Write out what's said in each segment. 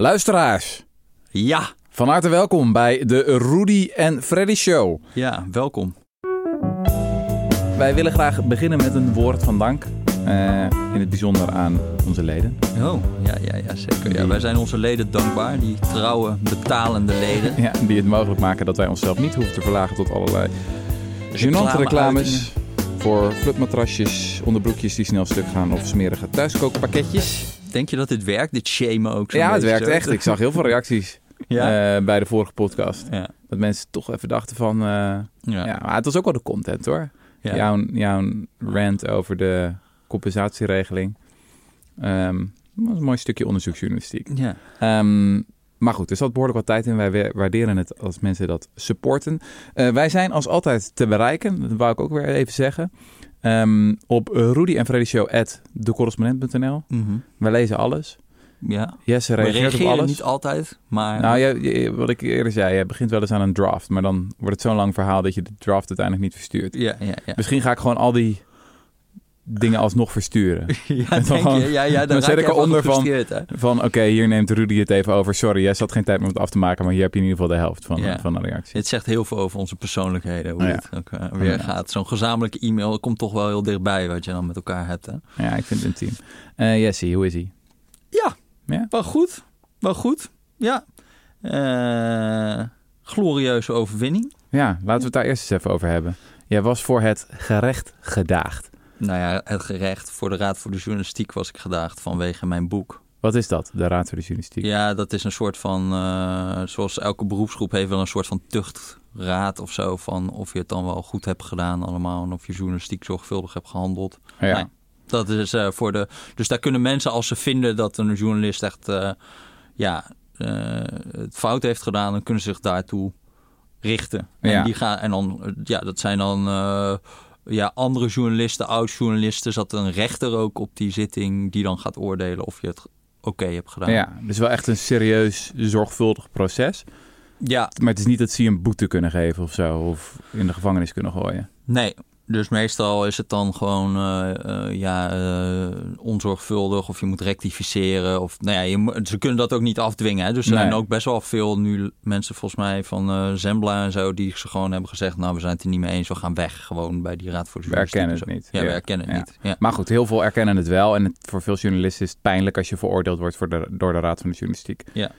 Luisteraars, Ja, van harte welkom bij de Rudy en Freddy Show. ja, welkom. Wij willen graag beginnen met een woord van dank. eh, in het bijzonder aan onze leden. Oh, ja, ja, ja zeker. Ja, wij zijn onze leden dankbaar, die trouwe, betalende leden. Ja, die het mogelijk maken dat wij onszelf niet hoeven te verlagen tot allerlei gênante reclames. Voor flutmatrasjes, onderbroekjes die snel stuk gaan of smerige thuiskookpakketjes. Denk je dat dit werkt, dit shamen ook? Ja, het werkt zo? echt. Ik zag heel veel reacties Ja? eh, bij de vorige podcast. ja. Dat mensen toch even dachten van... eh, Ja. ja. maar het was ook wel de content hoor. Ja. Jouw, jouw rant over de compensatieregeling. Ehm, dat was een mooi stukje onderzoeksjournalistiek. Ja. Ehm, maar goed, er zat behoorlijk wat tijd in. Wij wa- waarderen het als mensen dat supporten. Eh, wij zijn als altijd te bereiken. Dat wou ik ook weer even zeggen. Ehm, op Rudy en Freddy Show at decorrespondent.nl. Mhm. Wij lezen alles. ja. Jesse reageert op alles. niet altijd, maar... Nou, je, je- wat ik eerder zei, je begint wel eens aan een draft. Maar dan wordt het zo'n lang verhaal dat je de draft uiteindelijk niet verstuurt. ja, ja, ja. Misschien ga ik gewoon al die dingen alsnog versturen. ja, denk gewoon- je? Ja, ja, dan zet ik eronder van- hè? Van oké, hier neemt Rudy het even over. Sorry, jij had geen tijd om het af te maken. Maar hier heb je in ieder geval de helft van, Ja. van de reactie. Het zegt heel veel over onze persoonlijkheden, hoe Ja. het ook eh, weer gaat. Zo'n gezamenlijke e-mail komt toch wel heel dichtbij wat je dan met elkaar hebt, hè? Ja, ik vind het intiem. Eh Jesse, hoe is hij? Ja, Ja? wel goed. Wel goed, ja. Eh, glorieuze overwinning. Ja, laten we het daar eerst eens even over hebben. Jij was voor het gerecht gedaagd. Nou ja, het gerecht voor de Raad voor de Journalistiek was ik gedaagd vanwege mijn boek. Wat is dat, de Raad voor de Journalistiek? Ja, dat is een soort van, eh, zoals elke beroepsgroep heeft wel een soort van tuchtraad of zo. Van of je het dan wel goed hebt gedaan allemaal en of je journalistiek zorgvuldig hebt gehandeld. ja. Nee. Dat is eh, voor de. Dus daar kunnen mensen, als ze vinden dat een journalist echt eh, ja, het fout heeft gedaan, dan kunnen ze zich daartoe richten. En, Ja. die gaan, en dan, ja, dat zijn dan ja, andere journalisten, oud-journalisten. Zat een rechter ook op die zitting die dan gaat oordelen of je het oké hebt gedaan. ja, dus wel echt een serieus, zorgvuldig proces. ja, Maar het is niet dat ze je een boete kunnen geven of zo. Of in de gevangenis kunnen gooien. nee. Dus meestal is het dan gewoon eh, eh, ja, eh, onzorgvuldig of je moet rectificeren. Of, nou ja, je, ze kunnen dat ook niet afdwingen. Hè? Dus er Nee. zijn ook best wel veel nu mensen volgens mij van Zembla en zo... die ze gewoon hebben gezegd, nou we zijn het er niet mee eens. We gaan weg gewoon bij die Raad voor de We erkennen en het niet. Ja, we erkennen het Ja. niet. Ja. Maar goed, heel veel erkennen het wel. En het, voor veel journalisten is het pijnlijk als je veroordeeld wordt voor de, door de Raad van de Journalistiek. Ja.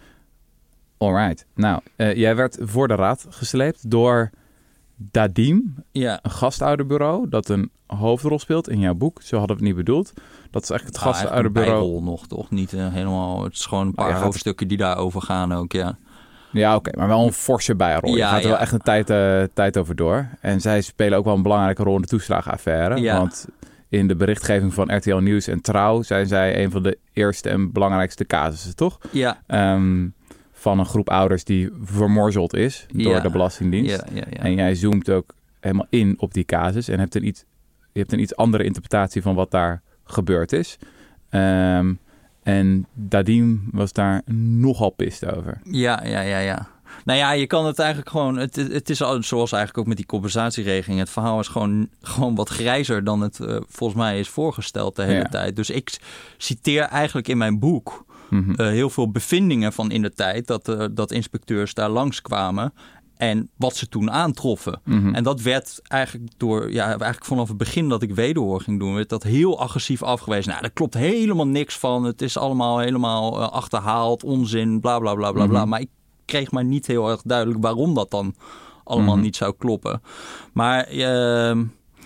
Alright. Nou, jij werd voor de raad gesleept door Dadim, ja. een gastouderbureau dat een hoofdrol speelt in jouw boek. Zo hadden we het niet bedoeld. Dat is eigenlijk het Ah, gastouderbureau. nog, toch? Niet eh, helemaal... Het is gewoon een paar je hoofdstukken die daarover gaan ook, ja. Ja, oké, maar wel een forse bijrol. je Ja, gaat er ja. wel echt een tijd, eh, tijd over door. En zij spelen ook wel een belangrijke rol in de toeslagenaffaire. Ja. Want in de berichtgeving van RTL Nieuws en Trouw zijn zij een van de eerste en belangrijkste casussen, toch? Ja, Ehm, van een groep ouders die vermorzeld is door Ja. de Belastingdienst. ja, ja. ja. En jij zoomt ook helemaal in op die casus en hebt een iets, je hebt een iets andere interpretatie van wat daar gebeurd is. Ehm, en Dadim was daar nogal pist over. Ja, ja, ja, ja. Nou ja, je kan het eigenlijk gewoon. Het, het is al, zoals eigenlijk ook met die compensatieregeling. Het verhaal is gewoon, gewoon wat grijzer dan het eh, volgens mij is voorgesteld de hele Ja. tijd. Dus ik citeer eigenlijk in mijn boek Mhm. eh, heel veel bevindingen van in de tijd dat, eh, dat inspecteurs daar langskwamen. En wat ze toen aantroffen. Mhm. En dat werd eigenlijk door, ja, eigenlijk vanaf het begin dat ik wederhoor ging doen, werd dat heel agressief afgewezen. Nou, daar klopt helemaal niks van. Het is allemaal helemaal eh, achterhaald, onzin, bla bla bla bla bla. Mhm. Maar ik kreeg maar niet heel erg duidelijk waarom dat dan allemaal niet zou kloppen. Maar ehm,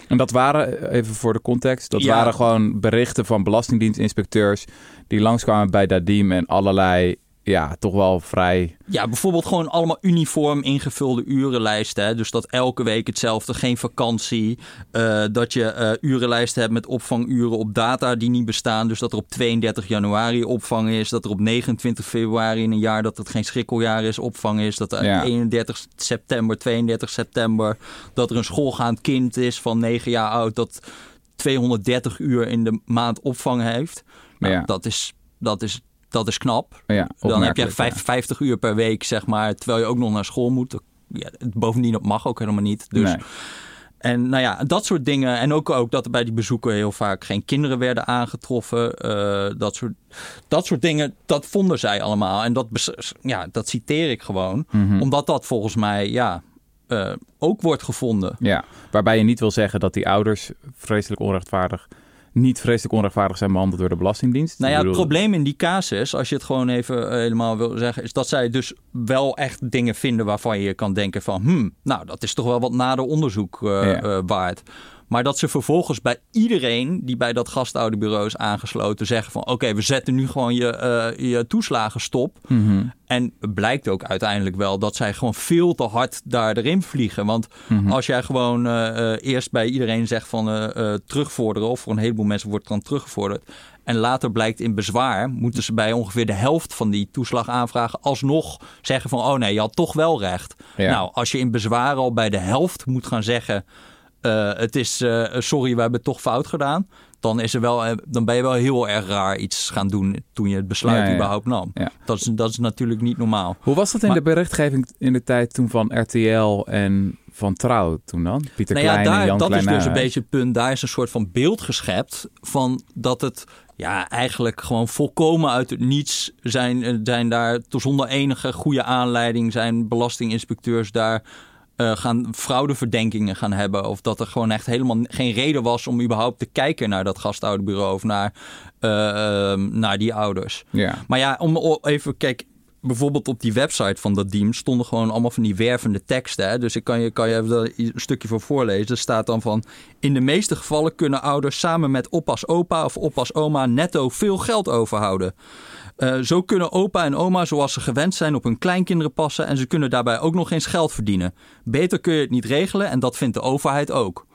En dat waren, even voor de context, dat Ja. waren gewoon berichten van belastingdienstinspecteurs die langskwamen bij Dadim en allerlei, ja, toch wel vrij... Ja, bijvoorbeeld gewoon allemaal uniform ingevulde urenlijsten. Hè? Dus dat elke week hetzelfde, geen vakantie. Eh, dat je eh, urenlijsten hebt met opvanguren op data die niet bestaan. Dus dat er op 32 januari opvang is. Dat er op 29 februari in een jaar dat het geen schrikkeljaar is opvang is. Dat er Ja. 31 september, 32 september. Dat er een schoolgaand kind is van 9 jaar oud dat 230 uur in de maand opvang heeft. Nou, Ja. dat, is, dat, is, dat is knap. Ja, Dan heb je opmerkelijk, vijf- ja. 50 uur per week, zeg maar, terwijl je ook nog naar school moet. Ja, bovendien, dat mag ook helemaal niet. Dus, Nee. En nou ja, dat soort dingen. En ook, ook dat er bij die bezoeken heel vaak geen kinderen werden aangetroffen. Uh, dat, soort, dat soort dingen, dat vonden zij allemaal. En dat, ja, dat citeer ik gewoon. Mhm. Omdat dat volgens mij, ja, uh, ook wordt gevonden. Ja, waarbij je niet wil zeggen dat die ouders vreselijk onrechtvaardig niet vreselijk onrechtvaardig zijn behandeld door de Belastingdienst. Nou ja, het probleem in die casus, als je het gewoon even eh, helemaal wil zeggen, is dat zij dus wel echt dingen vinden waarvan je kan denken van, hmm, nou, dat is toch wel wat nader onderzoek uh, waard. Maar dat ze vervolgens bij iedereen die bij dat gastouderbureau is aangesloten zeggen van oké, we zetten nu gewoon je, uh, je toeslagen stop. Mhm. En het blijkt ook uiteindelijk wel dat zij gewoon veel te hard daar erin vliegen. Want Mhm. als jij gewoon uh, uh, eerst bij iedereen zegt van terugvorderen, of voor een heleboel mensen wordt dan teruggevorderd. En later blijkt in bezwaar, moeten ze bij ongeveer de helft van die toeslagaanvragen alsnog zeggen van oh nee, je had toch wel recht. Ja. Nou, als je in bezwaar al bij de helft moet gaan zeggen uh, het is uh, sorry, we hebben het toch fout gedaan. Dan, is er wel, uh, dan ben je wel heel erg raar iets gaan doen toen je het besluit Ja, ja. überhaupt nam. Ja. Dat, is, dat is natuurlijk niet normaal. Hoe was dat in Maar- de berichtgeving in de tijd toen van RTL en van Trouw toen dan? Pieter Nou Klein en Jan dat is dus een beetje het punt. Daar is een soort van beeld geschept van dat het ja, eigenlijk gewoon volkomen uit het niets zijn, eh, zijn daar zonder enige goede aanleiding zijn belastinginspecteurs daar eh, gaan fraudeverdenkingen gaan hebben. Of dat er gewoon echt helemaal geen reden was om überhaupt te kijken naar dat gastouderbureau of naar, eh, ehm, naar die ouders. Ja. Maar ja, om even, kijk, bijvoorbeeld op die website van dat team stonden gewoon allemaal van die wervende teksten. Hè? Dus ik kan je, kan je even een stukje voor voorlezen. Er staat dan van, in de meeste gevallen kunnen ouders samen met oppas opa of oppas oma netto veel geld overhouden. Eh, zo kunnen opa en oma zoals ze gewend zijn op hun kleinkinderen passen en ze kunnen daarbij ook nog eens geld verdienen. Beter kun je het niet regelen en dat vindt de overheid ook.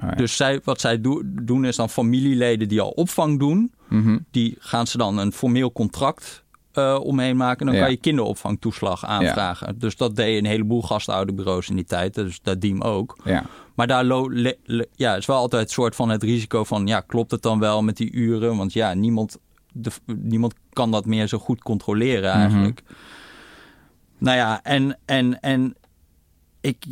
Ja. Dus zij, wat zij do- doen is dan familieleden die al opvang doen, Mhm. die gaan ze dan een formeel contract eh, omheen maken. En dan Ja. kan je kinderopvangtoeslag aanvragen. Dus dat deed een heleboel gastouderbureaus in die tijd. Dus dat diem ook. ja. Maar daar ja, is wel altijd het soort van het risico van... ja, klopt het dan wel met die uren? Want ja, niemand, de, niemand kan dat meer zo goed controleren eigenlijk. Nou ja, en, en, en ik,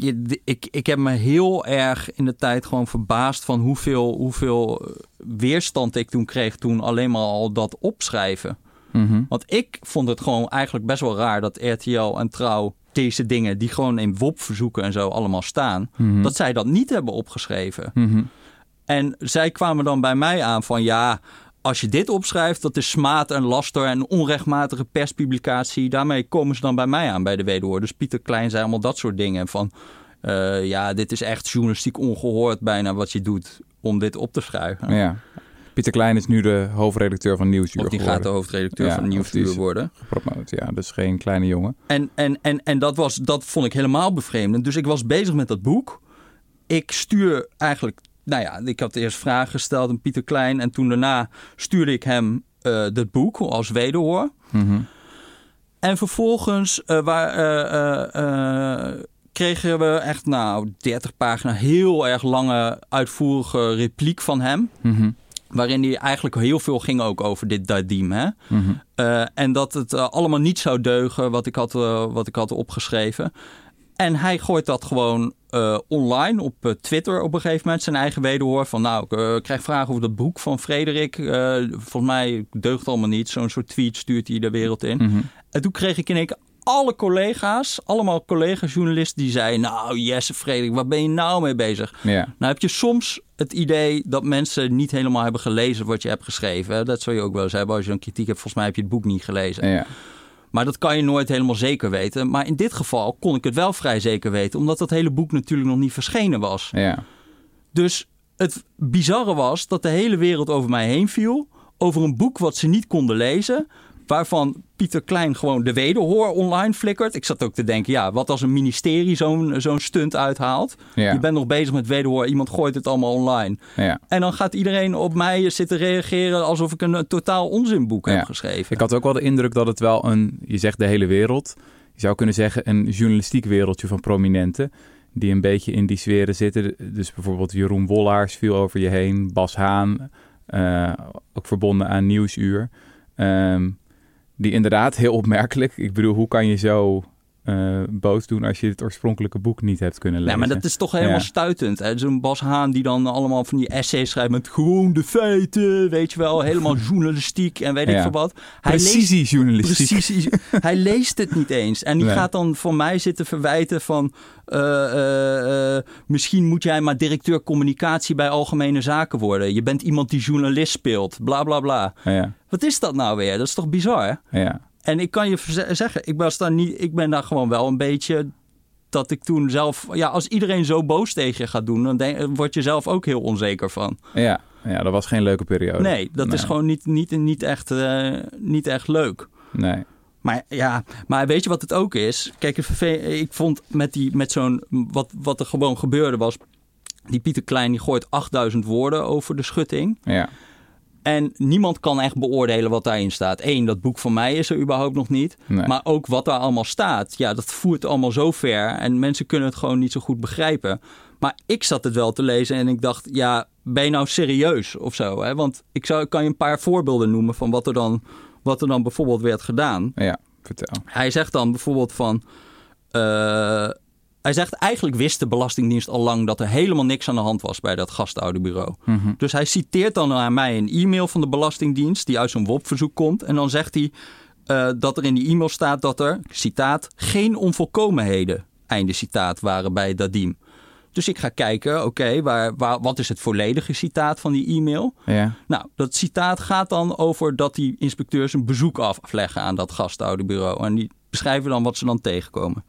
ik, ik heb me heel erg in de tijd gewoon verbaasd... van hoeveel, hoeveel eh, weerstand ik toen kreeg... toen alleen maar al dat opschrijven. Mhm. Want ik vond het gewoon eigenlijk best wel raar dat RTL en Trouw deze dingen die gewoon in WOP-verzoeken en zo allemaal staan, Mhm. dat zij dat niet hebben opgeschreven. Mhm. En zij kwamen dan bij mij aan van ja, als je dit opschrijft, dat is smaad en laster en onrechtmatige perspublicatie. Daarmee komen ze dan bij mij aan bij de wederhoor. Dus Pieter Klein zei allemaal dat soort dingen van eh, ja, dit is echt journalistiek ongehoord bijna wat je doet om dit op te schrijven. Ja. Pieter Klein is nu de hoofdredacteur van Nieuwsuur Of die gaat de hoofdredacteur Ja, van Nieuwsuur worden. Gepromoot, ja. Dus geen kleine jongen. En, en, en, en dat, was, dat vond ik helemaal bevreemdend. Dus ik was bezig met dat boek. Ik stuur eigenlijk... Nou ja, ik had eerst vragen gesteld aan Pieter Klein. En toen daarna stuurde ik hem eh dat boek als wederhoor. Mhm. En vervolgens eh, waar, eh, eh, eh, kregen we echt nou 30 pagina heel erg lange uitvoerige repliek van hem. Mhm. Waarin hij eigenlijk heel veel ging ook over dit Dadim. Hè? Eh, en dat het eh, allemaal niet zou deugen wat ik had, eh, wat ik had opgeschreven. En hij gooit dat gewoon eh, online op eh, Twitter op een gegeven moment. Zijn eigen wederhoor van nou, ik eh, krijg vragen over dat boek van Frederik. Eh, volgens mij deugt allemaal niet. Zo'n soort tweet stuurt hij de wereld in. Mhm. En toen kreeg ik in één keer alle collega's, allemaal collega-journalisten die zeiden... nou Jesse Frederik, waar ben je nou mee bezig? Nou heb je soms het idee dat mensen niet helemaal hebben gelezen wat je hebt geschreven. Dat zou je ook wel eens hebben als je een kritiek hebt. Volgens mij heb je het boek niet gelezen. Ja. Maar dat kan je nooit helemaal zeker weten. Maar in dit geval kon ik het wel vrij zeker weten. Omdat dat hele boek natuurlijk nog niet verschenen was. Ja. Dus het bizarre was dat de hele wereld over mij heen viel. Over een boek wat ze niet konden lezen. Waarvan Pieter Klein gewoon de wederhoor online flikkert. Ik zat ook te denken, ja, wat als een ministerie zo'n zo'n stunt uithaalt. Ja. Je bent nog bezig met wederhoor, iemand gooit het allemaal online. ja. En dan gaat iedereen op mij zitten reageren alsof ik een, totaal onzinboek Ja. heb geschreven. Ik had ook wel de indruk dat het wel een, je zegt de hele wereld, je zou kunnen zeggen een journalistiek wereldje van prominenten. Die een beetje in die sferen zitten. Dus bijvoorbeeld Jeroen Wollaars viel over je heen. Bas Haan, eh, ook verbonden aan Nieuwsuur. Ehm, die inderdaad heel opmerkelijk. Ik bedoel, hoe kan je zo uh, boos doen als je het oorspronkelijke boek niet hebt kunnen lezen. Ja, maar dat is toch helemaal stuitend. Zo'n Bas Haan die dan allemaal van die essays schrijft met gewoon de feiten, weet je wel, helemaal journalistiek en weet ik veel wat. Hij Precisiejournalistiek. Precies, hij leest het niet eens. En die gaat dan voor mij zitten verwijten van uh, misschien moet jij maar directeur communicatie bij Algemene Zaken worden. Je bent iemand die journalist speelt, bla bla bla. Ja. Wat is dat nou weer? Dat is toch bizar? Ja. En ik kan je zeggen, ik, was daar niet, ik ben daar gewoon wel een beetje dat ik toen zelf... Ja, als iedereen zo boos tegen je gaat doen, dan denk, word je zelf ook heel onzeker van. Ja, ja dat was geen leuke periode. Nee, dat is gewoon niet, niet, niet, echt, uh, niet echt leuk. Nee. Maar ja, maar weet je wat het ook is? Kijk, ik vond met, die, met zo'n... Wat, wat er gewoon gebeurde was... Die Pieter Klein die gooit 8000 woorden over de schutting. Ja. En niemand kan echt beoordelen wat daarin staat. Eén, dat boek van mij is er überhaupt nog niet. Maar ook wat daar allemaal staat. Ja, dat voert allemaal zo ver. En mensen kunnen het gewoon niet zo goed begrijpen. Maar ik zat het wel te lezen en ik dacht, ja, ben je nou serieus of zo? Hè? Want ik, zou, kan je een paar voorbeelden noemen van wat er dan, wat er dan bijvoorbeeld werd gedaan. Ja, vertel. Hij zegt dan bijvoorbeeld van... Uh, hij zegt eigenlijk wist de Belastingdienst al lang dat er helemaal niks aan de hand was bij dat gastouderbureau. Mm Dus hij citeert dan naar mij een e-mail van de Belastingdienst die uit zo'n WOP-verzoek komt. En dan zegt hij uh, dat er in die e-mail staat dat er, citaat, geen onvolkomenheden, einde citaat, waren bij Dadim. Dus ik ga kijken, oké, waar, waar, wat is het volledige citaat van die e-mail? Ja. Nou, dat citaat gaat dan over dat die inspecteurs een bezoek afleggen aan dat gastouderbureau. En die beschrijven dan wat ze dan tegenkomen.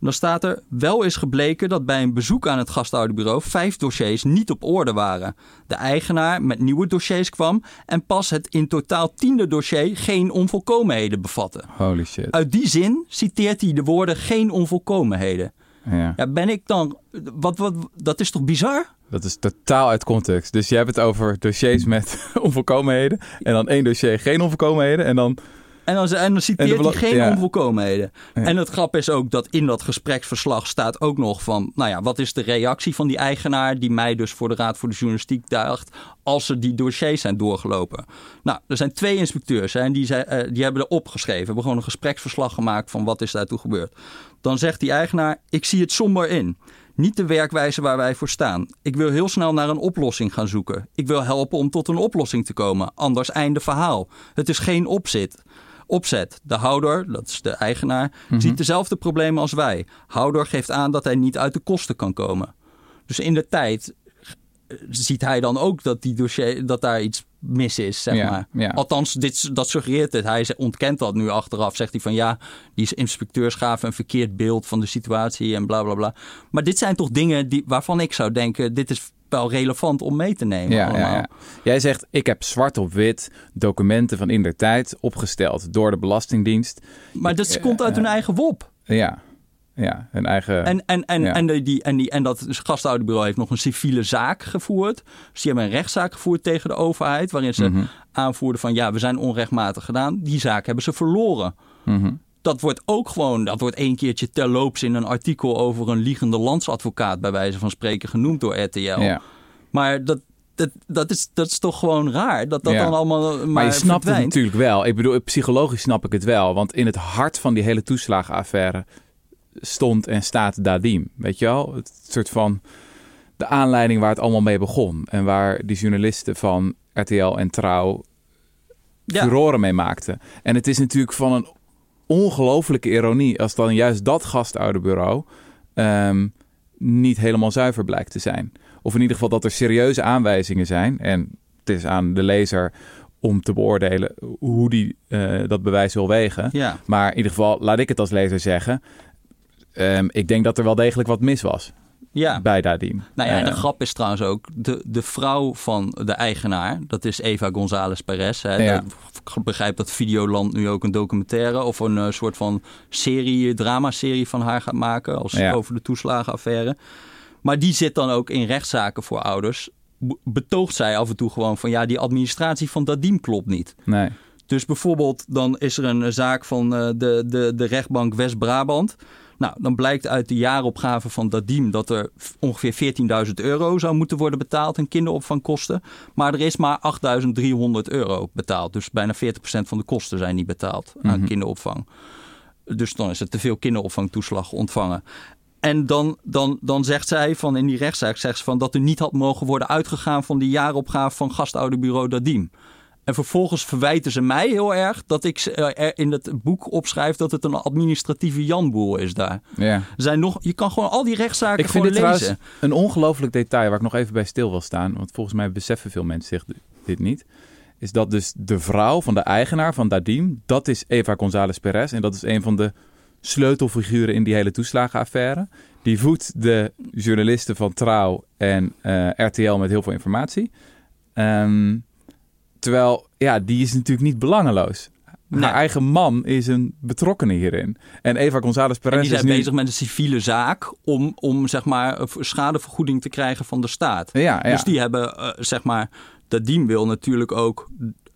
Dan staat er, wel is gebleken dat bij een bezoek aan het gastouderbureau vijf dossiers niet op orde waren. De eigenaar met nieuwe dossiers kwam en pas het in totaal tiende dossier geen onvolkomenheden bevatte. Holy shit. Uit die zin citeert hij de woorden geen onvolkomenheden. Ja. ja ben ik dan, wat, wat, dat is toch bizar? Dat is totaal uit context. Dus je hebt het over dossiers met onvolkomenheden. En dan één dossier geen onvolkomenheden. En dan en dan, en dan citeert hij geen onvolkomenheden. En het grap is ook dat in dat gespreksverslag staat ook nog van... nou ja, wat is de reactie van die eigenaar... die mij dus voor de Raad voor de Journalistiek daagt... als er die dossiers zijn doorgelopen. Nou, er zijn twee inspecteurs en die, zijn, uh, die hebben erop geschreven. Hebben gewoon een gespreksverslag gemaakt van wat is daartoe gebeurd. Dan zegt die eigenaar, ik zie het somber in niet de werkwijze waar wij voor staan. Ik wil heel snel naar een oplossing gaan zoeken. Ik wil helpen om tot een oplossing te komen. Anders einde verhaal. Het is geen opzet opzet. De houder, dat is de eigenaar, Mhm. ziet dezelfde problemen als wij. Houder geeft aan dat hij niet uit de kosten kan komen. Dus in de tijd eh, ziet hij dan ook dat, die dossier, dat daar iets mis is, zeg Ja, maar. ja. Althans, dit, dat suggereert het. Hij ontkent dat nu achteraf. Zegt hij van ja, die inspecteurs gaven een verkeerd beeld van de situatie en bla bla bla. Maar dit zijn toch dingen die, waarvan ik zou denken, dit is wel relevant om mee te nemen Ja, allemaal. ja, ja. Jij zegt, ik heb zwart op wit documenten van in der tijd opgesteld door de Belastingdienst. Maar dat komt uit hun eigen WOP. Ja, ja hun eigen... En, en, en, Ja. en, de, die, en, die, en dat gastouderbureau heeft nog een civiele zaak gevoerd. Dus die hebben een rechtszaak gevoerd tegen de overheid. Waarin ze Mhm. aanvoerden van ja, we zijn onrechtmatig gedaan. Die zaak hebben ze verloren. Mhm. Dat wordt ook gewoon, dat wordt één keertje terloops in een artikel over een liegende landsadvocaat, bij wijze van spreken, genoemd door RTL. Ja. Maar dat, dat, dat, is, dat is toch gewoon raar dat dat Ja. dan allemaal. Maar, Maar, je snapt het natuurlijk wel. Ik bedoel, psychologisch snap ik het wel. Want in het hart van die hele toeslagenaffaire stond en staat Dadim. Weet je wel? Het soort van de aanleiding waar het allemaal mee begon. En waar die journalisten van RTL en Trouw Ja. furoren mee maakten. En het is natuurlijk van een ongelofelijke ironie als dan juist dat gastouderbureau ehm, niet helemaal zuiver blijkt te zijn. Of in ieder geval dat er serieuze aanwijzingen zijn. En het is aan de lezer om te beoordelen hoe die eh, dat bewijs wil wegen. Ja. Maar in ieder geval, laat ik het als lezer zeggen. ehm, ik denk dat er wel degelijk wat mis was ja. bij Dadim. Nou ja, en de Eh, grap is trouwens ook, de, de vrouw van de eigenaar, dat is Eva González Perez. Hè, Ja. Ik begrijp dat Videoland nu ook een documentaire of een eh, soort van serie, dramaserie van haar gaat maken als, Ja. over de toeslagenaffaire. Maar die zit dan ook in rechtszaken voor ouders. Be- Betoogt zij af en toe gewoon van ja, die administratie van Dadim klopt niet. nee. Dus bijvoorbeeld, dan is er een zaak van eh, de, de, de rechtbank West-Brabant. Nou, dan blijkt uit de jaaropgave van Dadim dat er ongeveer 14.000 euro zou moeten worden betaald in kinderopvangkosten. Maar er is maar 8.300 euro betaald. Dus bijna 40% van de kosten zijn niet betaald aan Mhm. kinderopvang. Dus dan is het te veel kinderopvangtoeslag ontvangen. En dan, dan, dan zegt zij van in die rechtszaak zegt ze van dat er niet had mogen worden uitgegaan van die jaaropgave van gastouderbureau Dadim. En vervolgens verwijten ze mij heel erg dat ik eh, er in het boek opschrijf dat het een administratieve janboel is daar. Ja. Zijn nog, je kan gewoon al die rechtszaken Ik vind dit lezen. trouwens een ongelooflijk detail waar ik nog even bij stil wil staan. Want volgens mij beseffen veel mensen zich dit niet. Is dat dus de vrouw van de eigenaar van Dadim, dat is Eva González Perez. En dat is een van de sleutelfiguren in die hele toeslagenaffaire. Die voedt de journalisten van Trouw en eh, RTL met heel veel informatie. Ehm, terwijl, ja, die is natuurlijk niet belangeloos. Nee. Haar eigen man is een betrokkene hierin. En Eva González En Perez die is zijn nu... bezig met een civiele zaak om, om zeg maar schadevergoeding te krijgen van de staat. Ja, ja. Dus die hebben, eh, zeg maar, de diem wil natuurlijk ook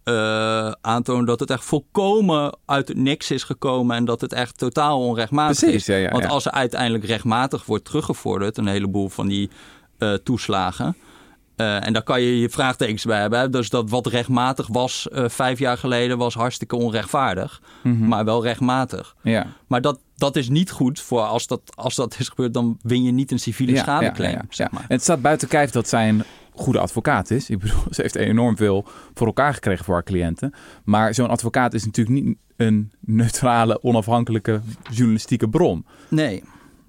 eh, aantonen dat het echt volkomen uit het niks is gekomen en dat het echt totaal onrechtmatig Precies, is. ja, ja, Want als er uiteindelijk rechtmatig wordt teruggevorderd, een heleboel van die eh, toeslagen. Eh, en daar kan je je vraagtekens bij hebben. hè. Dus dat wat rechtmatig was eh, vijf jaar geleden was hartstikke onrechtvaardig. Mhm. Maar wel rechtmatig. Ja. Maar dat, dat is niet goed voor als dat, als dat is gebeurd, dan win je niet een civiele schadeclaim. ja, ja, zeg maar. En het staat buiten kijf dat zij een goede advocaat is. Ik bedoel, ze heeft enorm veel voor elkaar gekregen voor haar cliënten. Maar zo'n advocaat is natuurlijk niet een neutrale, onafhankelijke journalistieke bron. Nee.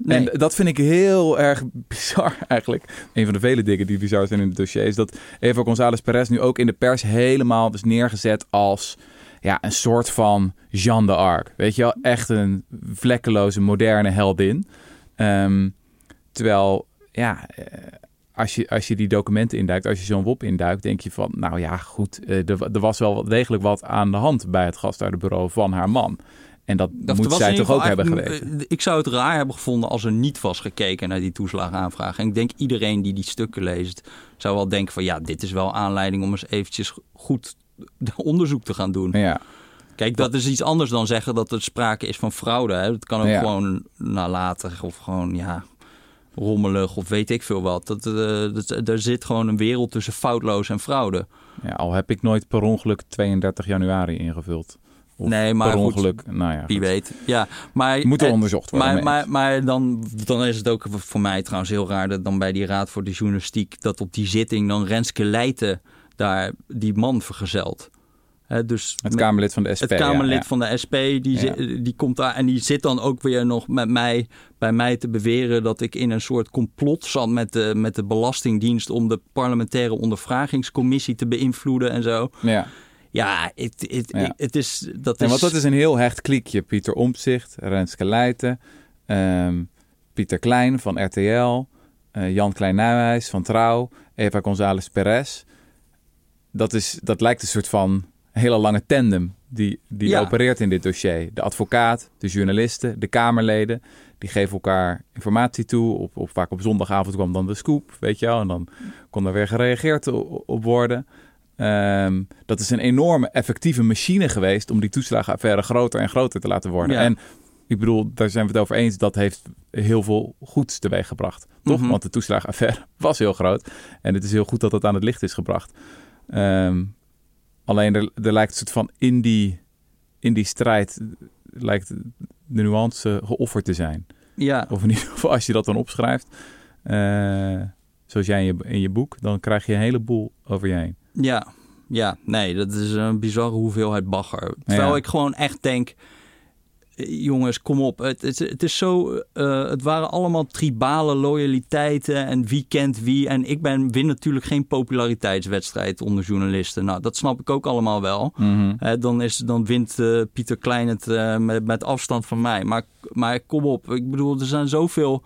En dat vind ik heel erg bizar eigenlijk. Een van de vele dingen die bizar zijn in het dossier... is dat Eva González Perez nu ook in de pers helemaal is neergezet als... Ja, een soort van Jeanne d'Arc. Weet je wel? Echt een vlekkeloze, moderne heldin. Ehm, terwijl, ja... eh, Als je, als je die documenten induikt, als je zo'n WOP induikt, denk je van, nou ja, goed, eh, er, er was wel degelijk wat aan de hand bij het gastouderbureau van haar man. En dat moet zij toch ook hebben geweten. eh, Ik zou het raar hebben gevonden als er niet was gekeken naar die toeslagaanvraag. En ik denk iedereen die die stukken leest, zou wel denken van ja, dit is wel aanleiding om eens eventjes goed onderzoek te gaan doen. Ja. Kijk, dat is iets anders dan zeggen dat er sprake is van fraude. Hè. Dat kan ook Ja. gewoon nalatig of gewoon ja, rommelig of weet ik veel wat. Dat, eh, dat, er zit gewoon een wereld tussen foutloos en fraude. Ja, al heb ik nooit per ongeluk 32 januari ingevuld. Of Nee, maar per goed, ongeluk, nou ja. Wie goed. weet. Ja, maar, Moet er eh, onderzocht worden. Maar, maar, maar dan, dan is het ook voor mij trouwens heel raar dat dan bij die Raad voor de Journalistiek dat op die zitting dan Renske Leijten daar die man vergezelt. Hè, dus het Kamerlid van de SP. het Kamerlid ja. van de SP, die, Ja. die komt daar en die zit dan ook weer nog met mij, bij mij te beweren dat ik in een soort complot zat met de, met de Belastingdienst om de parlementaire ondervragingscommissie te beïnvloeden en zo. Ja. Ja, het, het, Ja. het is. Dat En is want dat is een heel hecht kliekje. Pieter Omtzigt, Renske Leijten, ehm, Pieter Klein van RTL, eh, Jan Klein van Trouw, Eva González Perez. Dat, is, dat lijkt een soort van hele lange tandem die, die Ja. opereert in dit dossier. De advocaat, de journalisten, de Kamerleden. Die geven elkaar informatie toe. Op, op, vaak op zondagavond kwam dan de scoop, weet je wel. En dan kon er weer gereageerd op worden. Ehm, dat is een enorme effectieve machine geweest om die toeslagenaffaire groter en groter te laten worden. Ja. En ik bedoel, daar zijn we het over eens, dat heeft heel veel goeds teweeg gebracht. Toch? Mhm. Want de toeslagenaffaire was heel groot. En het is heel goed dat dat aan het licht is gebracht. Ehm, alleen er, er lijkt een soort van in die, in die strijd lijkt de nuance geofferd te zijn. Ja, Of in ieder geval als je dat dan opschrijft, eh, zoals jij in je, in je boek, dan krijg je een heleboel over je heen. Ja, ja, nee, dat is een bizarre hoeveelheid bagger. Terwijl Ja. ik gewoon echt denk, eh, jongens, kom op. Het, het, het is zo, eh, het waren allemaal tribale loyaliteiten en wie kent wie. En ik ben, win natuurlijk geen populariteitswedstrijd onder journalisten. Nou, dat snap ik ook allemaal wel. Hè, dan, is, dan wint eh, Pieter Klein het eh, met, met afstand van mij. Maar, maar kom op, ik bedoel, er zijn zoveel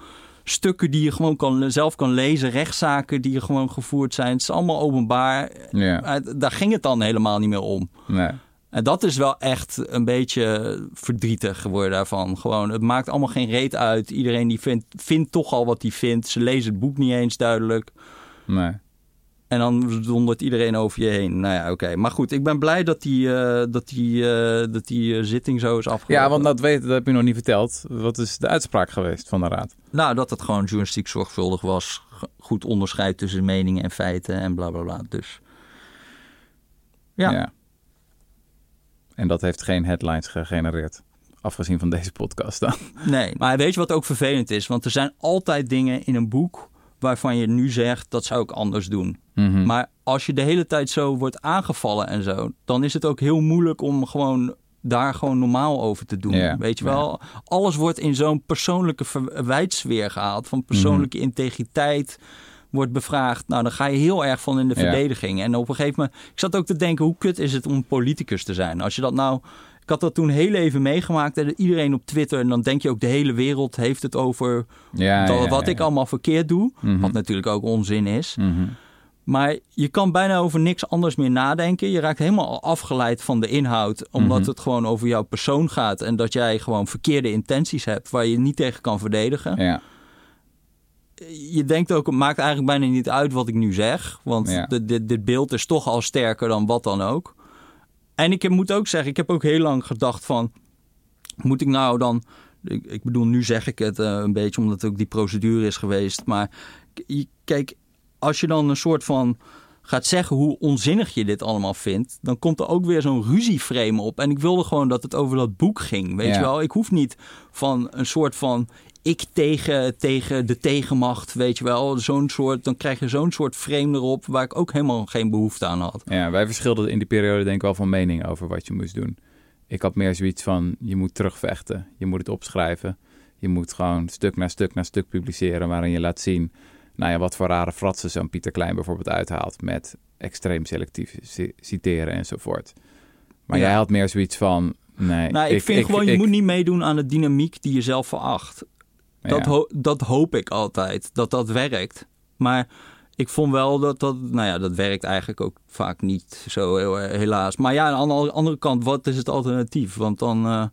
stukken die je gewoon kan, zelf kan lezen. Rechtszaken die er gewoon gevoerd zijn. Het is allemaal openbaar. Ja, Eh, Daar ging het dan helemaal niet meer om. nee. En dat is wel echt een beetje verdrietig geworden daarvan. Gewoon, het maakt allemaal geen reet uit. Iedereen die vindt, vindt toch al wat hij vindt. Ze lezen het boek niet eens duidelijk. nee. En dan dondert iedereen over je heen. Nou ja, oké. Maar goed, ik ben blij dat die, eh, dat die, eh, dat die eh, zitting zo is afgelopen. Ja, want dat, weet, dat heb je nog niet verteld. Wat is de uitspraak geweest van de raad? Nou, dat het gewoon journalistiek zorgvuldig was. Goed onderscheid tussen meningen en feiten en bla bla bla. Dus ja. En dat heeft geen headlines gegenereerd. Afgezien van deze podcast dan. Nee, maar weet je wat ook vervelend is? Want er zijn altijd dingen in een boek waarvan je nu zegt dat zou ik anders doen. Mhm. Maar als je de hele tijd zo wordt aangevallen en zo, dan is het ook heel moeilijk om gewoon daar gewoon normaal over te doen. Weet je wel, alles wordt in zo'n persoonlijke verwijtsfeer gehaald van persoonlijke Mhm. integriteit wordt bevraagd. Nou, dan ga je heel erg van in de Ja. verdediging. En op een gegeven moment, ik zat ook te denken, hoe kut is het om politicus te zijn? Als je dat nou, had dat toen heel even meegemaakt. En iedereen op Twitter, en dan denk je ook de hele wereld heeft het over ja, dat, ja, wat ja. ik allemaal verkeerd doe. Mhm. Wat natuurlijk ook onzin is. Mhm. Maar je kan bijna over niks anders meer nadenken. Je raakt helemaal afgeleid van de inhoud, omdat Mhm. het gewoon over jouw persoon gaat. En dat jij gewoon verkeerde intenties hebt waar je niet tegen kan verdedigen. Ja. Je denkt ook, het maakt eigenlijk bijna niet uit wat ik nu zeg. Want dit beeld is toch al sterker dan wat dan ook. En ik moet ook zeggen, ik heb ook heel lang gedacht van... Moet ik nou dan... Ik, ik bedoel, nu zeg ik het eh, een beetje omdat ook die procedure is geweest. Maar kijk, als je dan een soort van gaat zeggen hoe onzinnig je dit allemaal vindt, dan komt er ook weer zo'n ruzieframe op. En ik wilde gewoon dat het over dat boek ging. Weet Ja. je wel, ik hoef niet van een soort van ik tegen, tegen de tegenmacht, weet je wel. Zo'n soort, dan krijg je zo'n soort frame erop waar ik ook helemaal geen behoefte aan had. ja, wij verschilden in die periode denk ik wel van mening over wat je moest doen. Ik had meer zoiets van, je moet terugvechten. Je moet het opschrijven. Je moet gewoon stuk na stuk na stuk publiceren waarin je laat zien... Nou ja, wat voor rare fratsen zo'n Pieter Klein bijvoorbeeld uithaalt... met extreem selectief ci- citeren enzovoort. Maar Ja. jij had meer zoiets van... Nee, Nou, ik, vind gewoon, je ik- moet niet meedoen aan de dynamiek die je zelf veracht. Dat, ho- dat hoop ik altijd, dat dat werkt. Maar ik vond wel dat dat, nou ja, dat werkt eigenlijk ook vaak niet zo heel, helaas. Maar ja, aan de andere- kant, wat is het alternatief? Want dan, eh,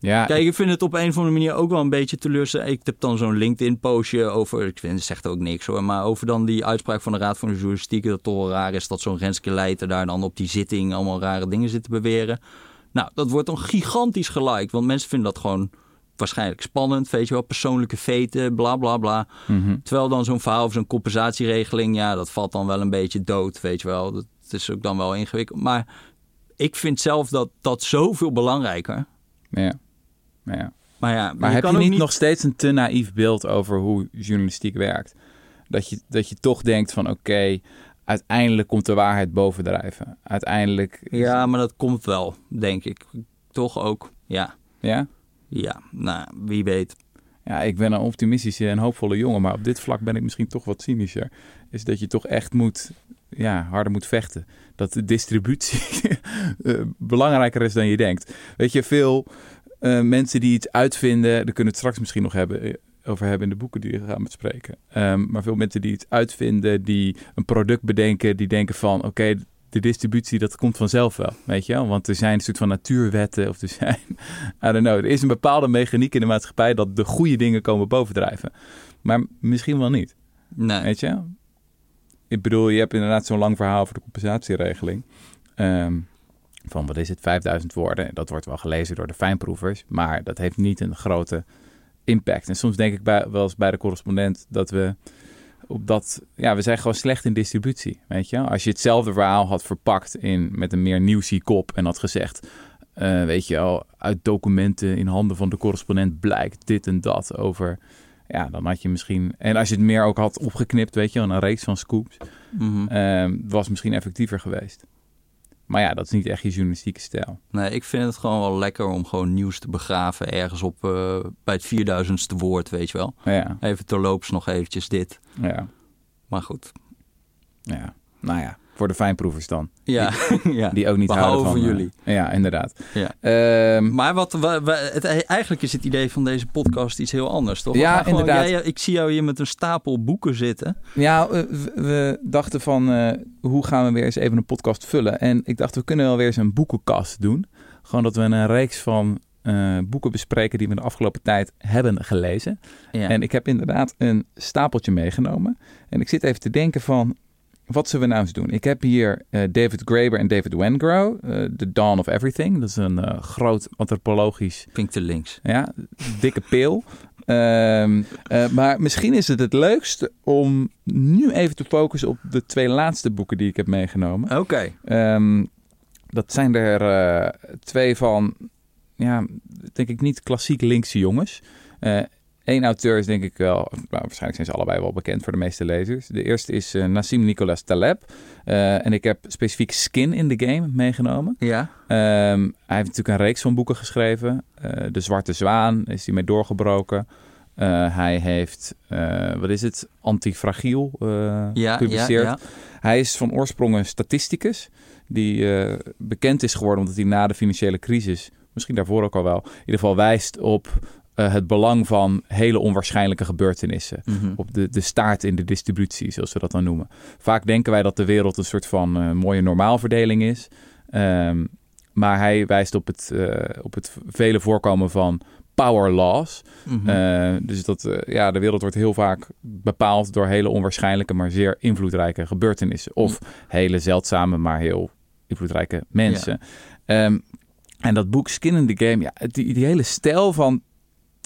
ja, kijk, ik vind het op een of andere manier ook wel een beetje teleurstellend. Ik heb dan zo'n LinkedIn-postje over, ik vind het zegt ook niks hoor, maar over dan die uitspraak van de Raad van de Journalistiek, dat het toch wel raar is dat zo'n Renske Leijten daar dan op die zitting allemaal rare dingen zit te beweren. Nou, dat wordt dan gigantisch geliked, want mensen vinden dat gewoon waarschijnlijk spannend, weet je wel, persoonlijke veten, bla bla bla. mhm. Terwijl dan zo'n verhaal of zo'n compensatieregeling, ja, dat valt dan wel een beetje dood, weet je wel. Dat is ook dan wel ingewikkeld. Maar ik vind zelf dat dat zoveel belangrijker. ja. ja. Maar ja, Maar heb kan je ook niet, nog steeds een te naïef beeld over hoe journalistiek werkt? Dat je, dat je toch denkt van oké, uiteindelijk komt de waarheid bovendrijven. Uiteindelijk... Ja, maar dat komt wel, denk ik. Toch ook. Ja, Ja? Ja. Nou, wie weet. Ja, ik ben een optimistische en hoopvolle jongen, maar op dit vlak ben ik misschien toch wat cynischer. Is dat je toch echt moet, ja, harder moet vechten. Dat de distributie eh, belangrijker is dan je denkt. Weet je, veel eh, mensen die iets uitvinden, daar kunnen we het straks misschien nog hebben, eh, over hebben in de boeken die we gaan bespreken. Ehm, maar veel mensen die iets uitvinden, die een product bedenken, die denken van oké, de distributie dat komt vanzelf wel, weet je wel? Want er zijn een soort van natuurwetten of er zijn, I don't know, er is een bepaalde mechaniek in de maatschappij dat de goede dingen komen bovendrijven. Maar misschien wel niet, Nee. weet je? Ik bedoel, je hebt inderdaad zo'n lang verhaal over de compensatieregeling. Ehm, van wat is het, 5000 woorden. Dat wordt wel gelezen door de fijnproevers, maar dat heeft niet een grote impact. En soms denk ik bij, wel eens bij de correspondent dat we op dat, ja, we zijn gewoon slecht in distributie, weet je. Als je hetzelfde verhaal had verpakt in met een meer nieuwsie kop en had gezegd, eh, weet je wel, uit documenten in handen van de correspondent blijkt dit en dat over, ja, dan had je misschien, en als je het meer ook had opgeknipt, weet je wel, een reeks van scoops. Ehm, was misschien effectiever geweest. Maar ja, dat is niet echt je journalistieke stijl. nee, ik vind het gewoon wel lekker om gewoon nieuws te begraven ergens op eh, bij het 4000ste woord, weet je wel. Ja, Even terloops nog eventjes dit. ja, Maar goed. ja. Nou ja, voor de fijnproevers dan. Ja, ja. Die ook niet Behalve houden van... eh, jullie. ja, inderdaad. Ja. Ehm, Maar wat, wa- wa- het, eigenlijk is het idee van deze podcast iets heel anders, toch? Ja, We gewoon- inderdaad. jij- ik zie jou hier met een stapel boeken zitten. ja, eh, we, we dachten van, eh, hoe gaan we weer eens even een podcast vullen? En ik dacht, we kunnen wel weer eens een boekenkast doen. Gewoon dat we een reeks van eh, boeken bespreken die we de afgelopen tijd hebben gelezen. Ja. En ik heb inderdaad een stapeltje meegenomen. En ik zit even te denken van, wat zullen we nou eens doen? Ik heb hier eh, David Graeber en David Wengrow, eh, The Dawn of Everything. Dat is een eh, groot antropologisch, Vind ik te links. ja, dikke pil. Ehm, eh, maar misschien is het het leukst om nu even te focussen op de twee laatste boeken die ik heb meegenomen. Oké. Ehm, dat zijn er twee van ja, denk ik niet klassiek linkse jongens. Eén auteur is denk ik wel, nou, waarschijnlijk zijn ze allebei wel bekend voor de meeste lezers. De eerste is uh, Nassim Nicholas Taleb. en ik heb specifiek Skin in the Game meegenomen. Ja. Um, hij heeft natuurlijk een reeks van boeken geschreven. de Zwarte Zwaan is hij mee doorgebroken. Uh, hij heeft, uh, wat is het, antifragiel uh, ja, gepubliceerd. Ja, ja. Hij is van oorsprong een statisticus. Die bekend is geworden omdat hij na de financiële crisis, misschien daarvoor ook al wel, in ieder geval wijst op het belang van hele onwaarschijnlijke gebeurtenissen. Mm -hmm. Op de, de staart in de distributie, zoals we dat dan noemen. Vaak denken wij dat de wereld een soort van mooie normaalverdeling is. Um, maar hij wijst op het, op het vele voorkomen van power laws. Mm -hmm. uh, dus dat ja, de wereld wordt heel vaak bepaald door hele onwaarschijnlijke, maar zeer invloedrijke gebeurtenissen. Of hele zeldzame, maar heel invloedrijke mensen. Ja. Um, en dat boek Skin in the Game, ja, die, die hele stijl van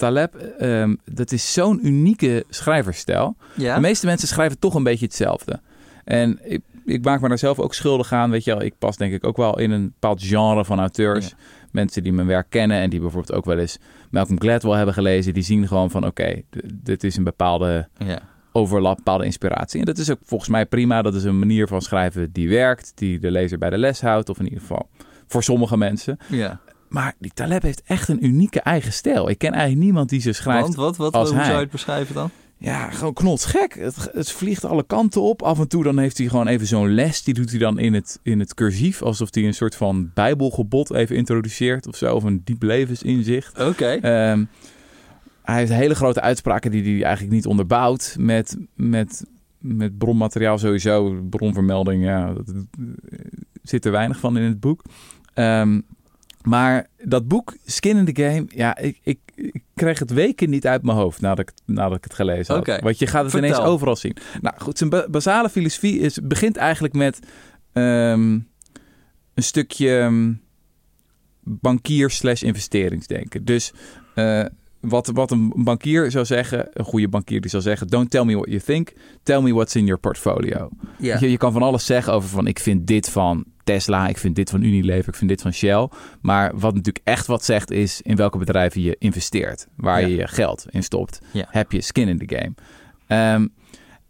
Taleb, um, dat is zo'n unieke schrijverstijl. Ja? De meeste mensen schrijven toch een beetje hetzelfde. En ik, ik maak me daar zelf ook schuldig aan. Weet je wel, ik pas denk ik ook wel in een bepaald genre van auteurs. Ja. Mensen die mijn werk kennen en die bijvoorbeeld ook wel eens Malcolm Gladwell hebben gelezen, die zien gewoon van oké, okay, dit is een bepaalde ja. overlap, bepaalde inspiratie. En dat is ook volgens mij prima. Dat is een manier van schrijven die werkt, die de lezer bij de les houdt, of in ieder geval voor sommige mensen. Ja. Maar die Taleb heeft echt een unieke eigen stijl. Ik ken eigenlijk niemand die zo schrijft Want, wat, wat, als hoe hij. zou je het beschrijven dan? Ja, gewoon knotsgek. Het, het vliegt alle kanten op. Af en toe dan heeft hij gewoon even zo'n les. Die doet hij dan in het, in het cursief. Alsof hij een soort van bijbelgebod even introduceert of zo. Of een diep levensinzicht. Oké. Okay. Um, hij heeft hele grote uitspraken die hij eigenlijk niet onderbouwt. Met, met, met bronmateriaal sowieso. Bronvermelding, ja. Dat, zit er weinig van in het boek. Um, maar dat boek, Skin in the Game, ja, ik, ik, ik, kreeg het weken niet uit mijn hoofd nadat ik, nadat ik het gelezen had. Okay. Want je gaat het Vertel. ineens overal zien. Nou goed, zijn ba basale filosofie is, begint eigenlijk met um, een stukje um, bankier slash investeringsdenken. Dus uh, wat, wat een bankier zou zeggen, een goede bankier die zou zeggen... Don't tell me what you think, tell me what's in your portfolio. Je, je kan van alles zeggen over van ik vind dit van Tesla, ik vind dit van Unilever, ik vind dit van Shell. Maar wat natuurlijk echt wat zegt is in welke bedrijven je investeert. Waar Ja. je je geld in stopt. Ja. Heb je skin in the game. Ehm,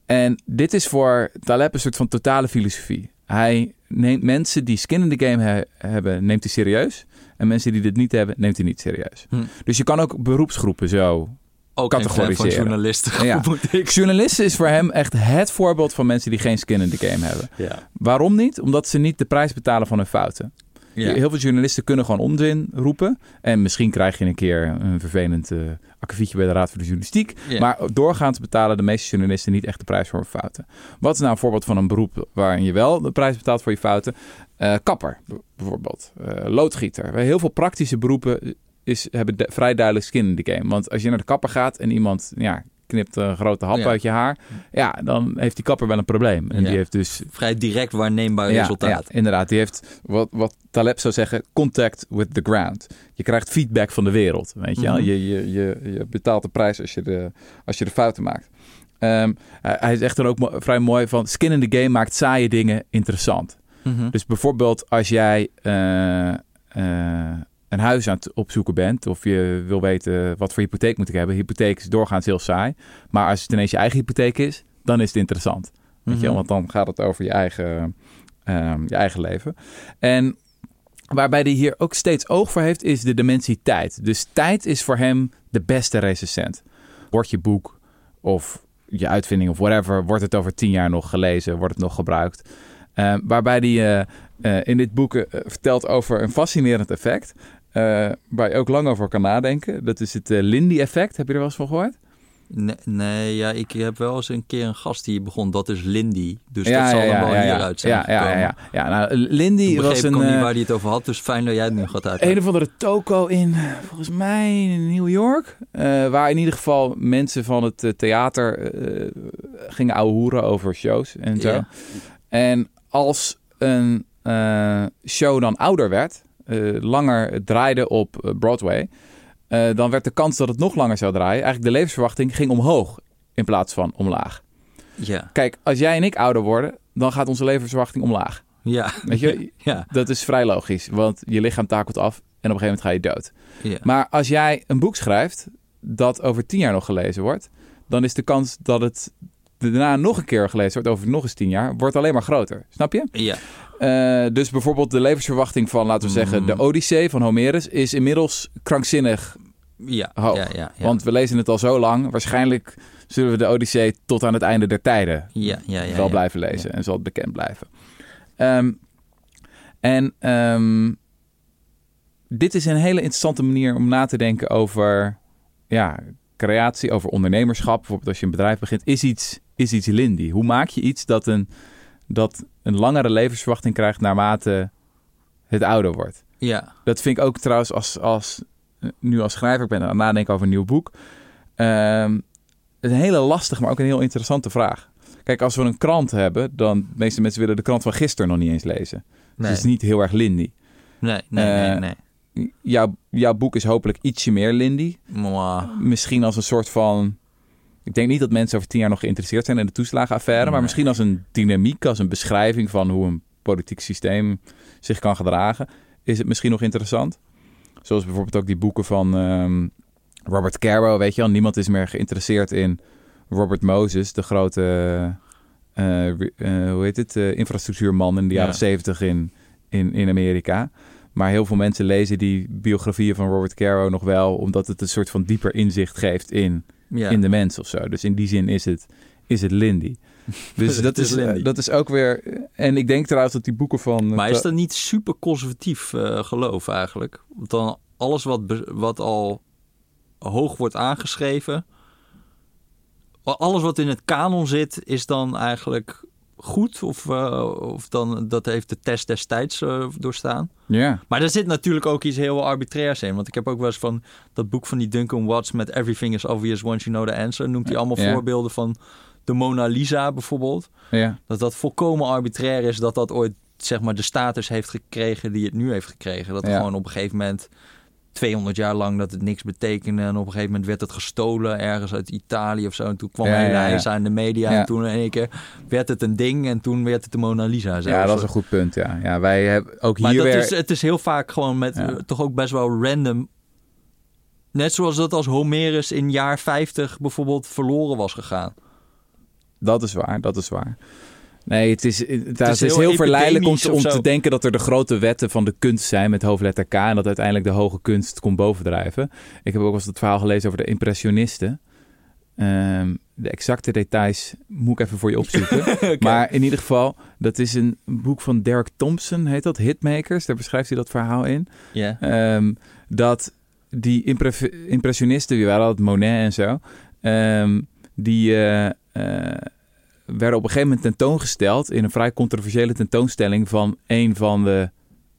en dit is voor Taleb een soort van totale filosofie. Hij neemt mensen die skin in the game he- hebben, neemt hij serieus. En mensen die dit niet hebben, neemt hij niet serieus. Hm. Dus je kan ook beroepsgroepen zo Ook een fan van journalisten, Ja. ik Journalisten is voor hem echt het voorbeeld van mensen die geen skin in the game hebben. Ja. Waarom niet? Omdat ze niet de prijs betalen van hun fouten. Ja. Heel veel journalisten kunnen gewoon onzin roepen. En misschien krijg je een keer een vervelend uh, akkefietje bij de Raad voor de Journalistiek. Ja. Maar doorgaans betalen de meeste journalisten niet echt de prijs voor hun fouten. Wat is nou een voorbeeld van een beroep waarin je wel de prijs betaalt voor je fouten? Uh, kapper bijvoorbeeld. Uh, loodgieter. Heel veel praktische beroepen is, hebben de, vrij duidelijk skin in the game. Want als je naar de kapper gaat en iemand ja, knipt een grote hap Ja. uit je haar... ja, dan heeft die kapper wel een probleem. En Ja. die heeft dus Vrij direct waarneembaar resultaat. ja, inderdaad. Die heeft wat, wat Taleb zou zeggen, contact with the ground. Je krijgt feedback van de wereld, weet je wel. Mhm. Je, je, je, je betaalt de prijs als je de, als je de fouten maakt. Ehm, hij, zegt dan ook mo- vrij mooi van... skin in the game maakt saaie dingen interessant. Mhm. Dus bijvoorbeeld als jij eh, een huis aan het opzoeken bent... of je wil weten wat voor hypotheek moet ik hebben... hypotheek is doorgaans heel saai. Maar als het ineens je eigen hypotheek is, dan is het interessant. Weet je? Mhm. Want dan gaat het over je eigen, ehm, je eigen leven. En waarbij hij hier ook steeds oog voor heeft, is de dimensie tijd. Dus tijd is voor hem de beste recensent. Wordt je boek of je uitvinding of whatever, wordt het over tien jaar nog gelezen, wordt het nog gebruikt. Ehm, waarbij hij eh, eh, in dit boek eh, vertelt over een fascinerend effect. Eh, waar je ook lang over kan nadenken. Dat is het eh, Lindy-effect. Heb je er wel eens van gehoord? Nee, nee, ja, ik heb wel eens een keer een gast die begon. Dat is Lindy. Dus ja, dat zal ja, ja, wel ja, hieruit zijn ja, ja, ja, ja. Nou, Lindy Ik was begreep een... ook niet eh, waar hij het over had. Dus fijn dat jij het nu gaat uitleggen. Een of andere toko in, volgens mij in New York. waar in ieder geval mensen van het theater eh, gingen ouwehoeren over shows en zo. En als een show dan ouder werd, langer draaide op eh, Broadway... eh, dan werd de kans dat het nog langer zou draaien... eigenlijk de levensverwachting ging omhoog in plaats van omlaag. Ja, Kijk, als jij en ik ouder worden, dan gaat onze levensverwachting omlaag. ja. Weet je, Ja, dat is vrij logisch, want je lichaam takelt af En op een gegeven moment ga je dood. Ja. Maar als jij een boek schrijft dat over tien jaar nog gelezen wordt, dan is de kans dat het daarna nog een keer gelezen wordt, over nog eens tien jaar, wordt alleen maar groter. Snap je? ja. Eh, dus bijvoorbeeld de levensverwachting van, laten we zeggen, Mm. de Odyssee van Homerus is inmiddels krankzinnig Ja. hoog. Ja, ja, ja. Want we lezen het al zo lang. Waarschijnlijk zullen we de Odyssee tot aan het einde der tijden ja, ja, ja, wel blijven lezen en zal het bekend blijven. Ehm, en ehm, dit is een hele interessante manier om na te denken over ja, creatie, over ondernemerschap. Bijvoorbeeld als je een bedrijf begint, is iets, is iets Lindy. Hoe maak je iets dat een, dat een langere levensverwachting krijgt naarmate het ouder wordt? Ja. Dat vind ik ook trouwens als, als nu als schrijver, ik ben aan het nadenken over een nieuw boek. Het is een hele lastige, maar ook een heel interessante vraag. Kijk, als we een krant hebben, dan de meeste mensen willen de krant van gisteren nog niet eens lezen. Dus Nee. het is niet heel erg Lindy. Nee, nee, nee, Eh, nee. Jouw, jouw boek is hopelijk ietsje meer Lindy. Mwah. Misschien als een soort van... Ik denk niet dat mensen over tien jaar nog geïnteresseerd zijn in de toeslagenaffaire. Maar misschien als een dynamiek, als een beschrijving van hoe een politiek systeem zich kan gedragen. Is het misschien nog interessant. Zoals bijvoorbeeld ook die boeken van ehm, Robert Caro, weet je wel. Niemand is meer geïnteresseerd in Robert Moses, de grote, eh, re- eh, hoe heet het, eh, infrastructuurman in de Ja. jaren zeventig in, in, in Amerika. Maar heel veel mensen lezen die biografieën van Robert Caro nog wel, omdat het een soort van dieper inzicht geeft in, Ja. in de mens of zo. Dus in die zin is het, is het Lindy. Dus dat is is, Lindy. dat is ook weer. En ik denk trouwens dat die boeken van. Maar is dat niet super conservatief eh, geloof eigenlijk? Want dan alles wat, wat al hoog wordt aangeschreven, alles wat in het kanon zit, is dan eigenlijk goed? Of, eh, of dan dat heeft de test destijds eh, doorstaan? Ja, Maar er zit natuurlijk ook iets heel arbitrairs in. Want ik heb ook wel eens van dat boek van die Duncan Watts met Everything is Obvious Once You Know the Answer. Noemt hij allemaal voorbeelden van de Mona Lisa bijvoorbeeld. ja. Dat dat volkomen arbitrair is dat dat ooit zeg maar de status heeft gekregen die het nu heeft gekregen. Dat er gewoon op een gegeven moment 200 jaar lang dat het niks betekende. En op een gegeven moment werd het gestolen ergens uit Italië of zo. En toen kwam Ja, een hele ja, in de media. Ja. En toen in één keer werd het een ding. En toen werd het de Mona Lisa zelfs. ja, dat is een goed punt. Ja, ja wij hebben ook Maar hier dat weer. is, het is heel vaak gewoon met eh, toch ook best wel random. Net zoals dat als Homerus in jaar 50 bijvoorbeeld verloren was gegaan. Dat is waar, dat is waar. Nee, het is, het, het is heel, heel verleidelijk om, te- om denken dat er de grote wetten van de kunst zijn met hoofdletter K. En dat uiteindelijk de hoge kunst komt bovendrijven. Ik heb ook wel eens het verhaal gelezen over de impressionisten. Ehm, de exacte details moet ik even voor je opzoeken. Maar in ieder geval, dat is een boek van Derek Thompson, heet dat, Hitmakers. Daar beschrijft hij dat verhaal in. Ja. Ehm, dat die impre- impressionisten, die waren altijd Monet en zo, ehm, die eh, eh, werden op een gegeven moment tentoongesteld in een vrij controversiële tentoonstelling van een van de,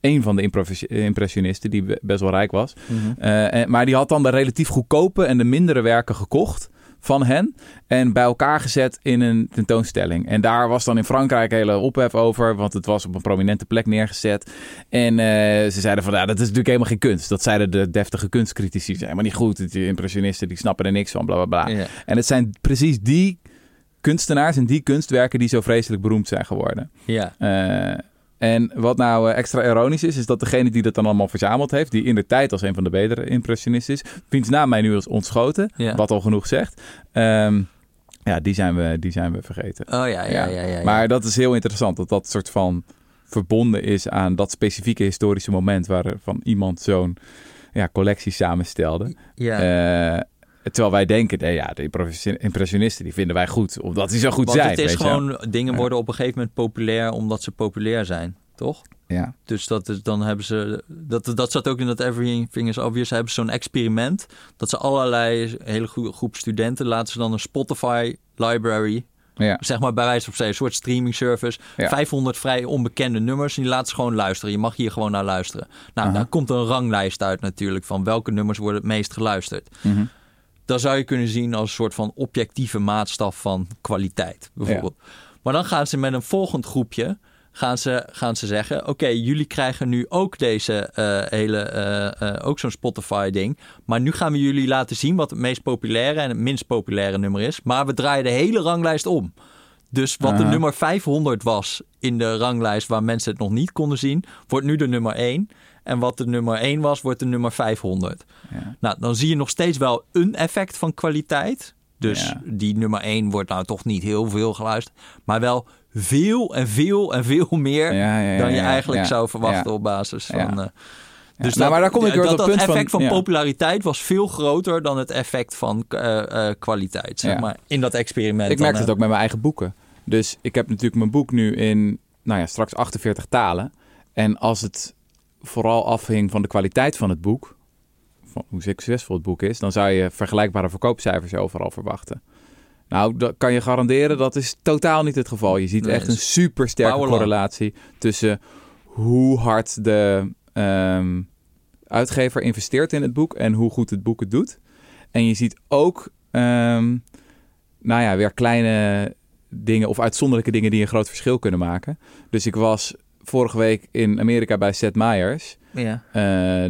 een van de impressionisten, die be- best wel rijk was. Mhm. Eh, en- maar die had dan de relatief goedkope en de mindere werken gekocht van hen en bij elkaar gezet in een tentoonstelling. En daar was dan in Frankrijk hele ophef over, want het was op een prominente plek neergezet. En eh, ze zeiden van, ja, dat is natuurlijk helemaal geen kunst. Dat zeiden de deftige kunstcritici. Maar niet goed. Die impressionisten, die snappen er niks van, bla bla bla. Ja. En het zijn precies die kunstenaars en die kunstwerken die zo vreselijk beroemd zijn geworden. ja. Eh, en wat nou eh, extra ironisch is, is dat degene die dat dan allemaal verzameld heeft, die in de tijd als een van de betere impressionisten is, wiens naam mij nu is ontschoten, Ja. wat al genoeg zegt, ehm, ja, die zijn, we, die zijn we vergeten. Oh ja, ja, ja. ja, ja. Maar dat is heel interessant, dat dat soort van verbonden is aan dat specifieke historische moment waarvan iemand zo'n ja, collectie samenstelde. ja. Eh, terwijl wij denken, nee, ja, de impressi- impressionisten die vinden wij goed, omdat die zo goed Want zijn. het is weet je wel. gewoon, dingen worden op een gegeven moment populair omdat ze populair zijn, toch? Ja. Dus dat is, dan hebben ze, dat, dat zat ook in dat Everything is Obvious, hebben ze zo'n experiment. Dat ze allerlei hele goede groep studenten laten ze dan een Spotify library, Ja. zeg maar bij wijze van spreken, een soort streaming service. Ja. 500 vrij onbekende nummers en die laten ze gewoon luisteren. Je mag hier gewoon naar luisteren. Nou, Aha. daar komt een ranglijst uit natuurlijk van welke nummers worden het meest geluisterd. Mhm. Dat zou je kunnen zien als een soort van objectieve maatstaf van kwaliteit, bijvoorbeeld. Maar dan gaan ze met een volgend groepje gaan ze, gaan ze zeggen: Oké, jullie krijgen nu ook deze eh, hele, eh, eh, ook zo'n Spotify-ding. Maar nu gaan we jullie laten zien wat het meest populaire en het minst populaire nummer is. Maar we draaien de hele ranglijst om. Dus wat de nummer 500 was in de ranglijst waar mensen het nog niet konden zien, wordt nu de nummer 1. En wat de nummer 1 was, wordt de nummer 500. Ja. Nou, dan zie je nog steeds wel een effect van kwaliteit. Dus Ja. die nummer 1 wordt nou toch niet heel veel geluisterd. Maar wel veel en veel en veel meer Ja, dan je eigenlijk zou verwachten op basis van... Ja. eh, Ja. dus Nou, maar daar kom ik weer dat, op het dat punt effect van, populariteit was veel groter dan het effect van eh, eh, kwaliteit, zeg maar, in dat experiment. Ik merk het ook met mijn eigen boeken. Dus ik heb natuurlijk mijn boek nu in, nou ja, straks 48 talen. En als het vooral afhing van de kwaliteit van het boek, van hoe succesvol het boek is, dan zou je vergelijkbare verkoopcijfers overal verwachten. Nou, dat kan je garanderen, dat is totaal niet het geval. Je ziet Nee, echt een super sterke correlatie tussen hoe hard de ehm, uitgever investeert in het boek en hoe goed het boek het doet. En je ziet ook, ehm, nou ja, weer kleine dingen of uitzonderlijke dingen die een groot verschil kunnen maken. Dus ik was vorige week in Amerika bij Seth Meyers, Ja. eh,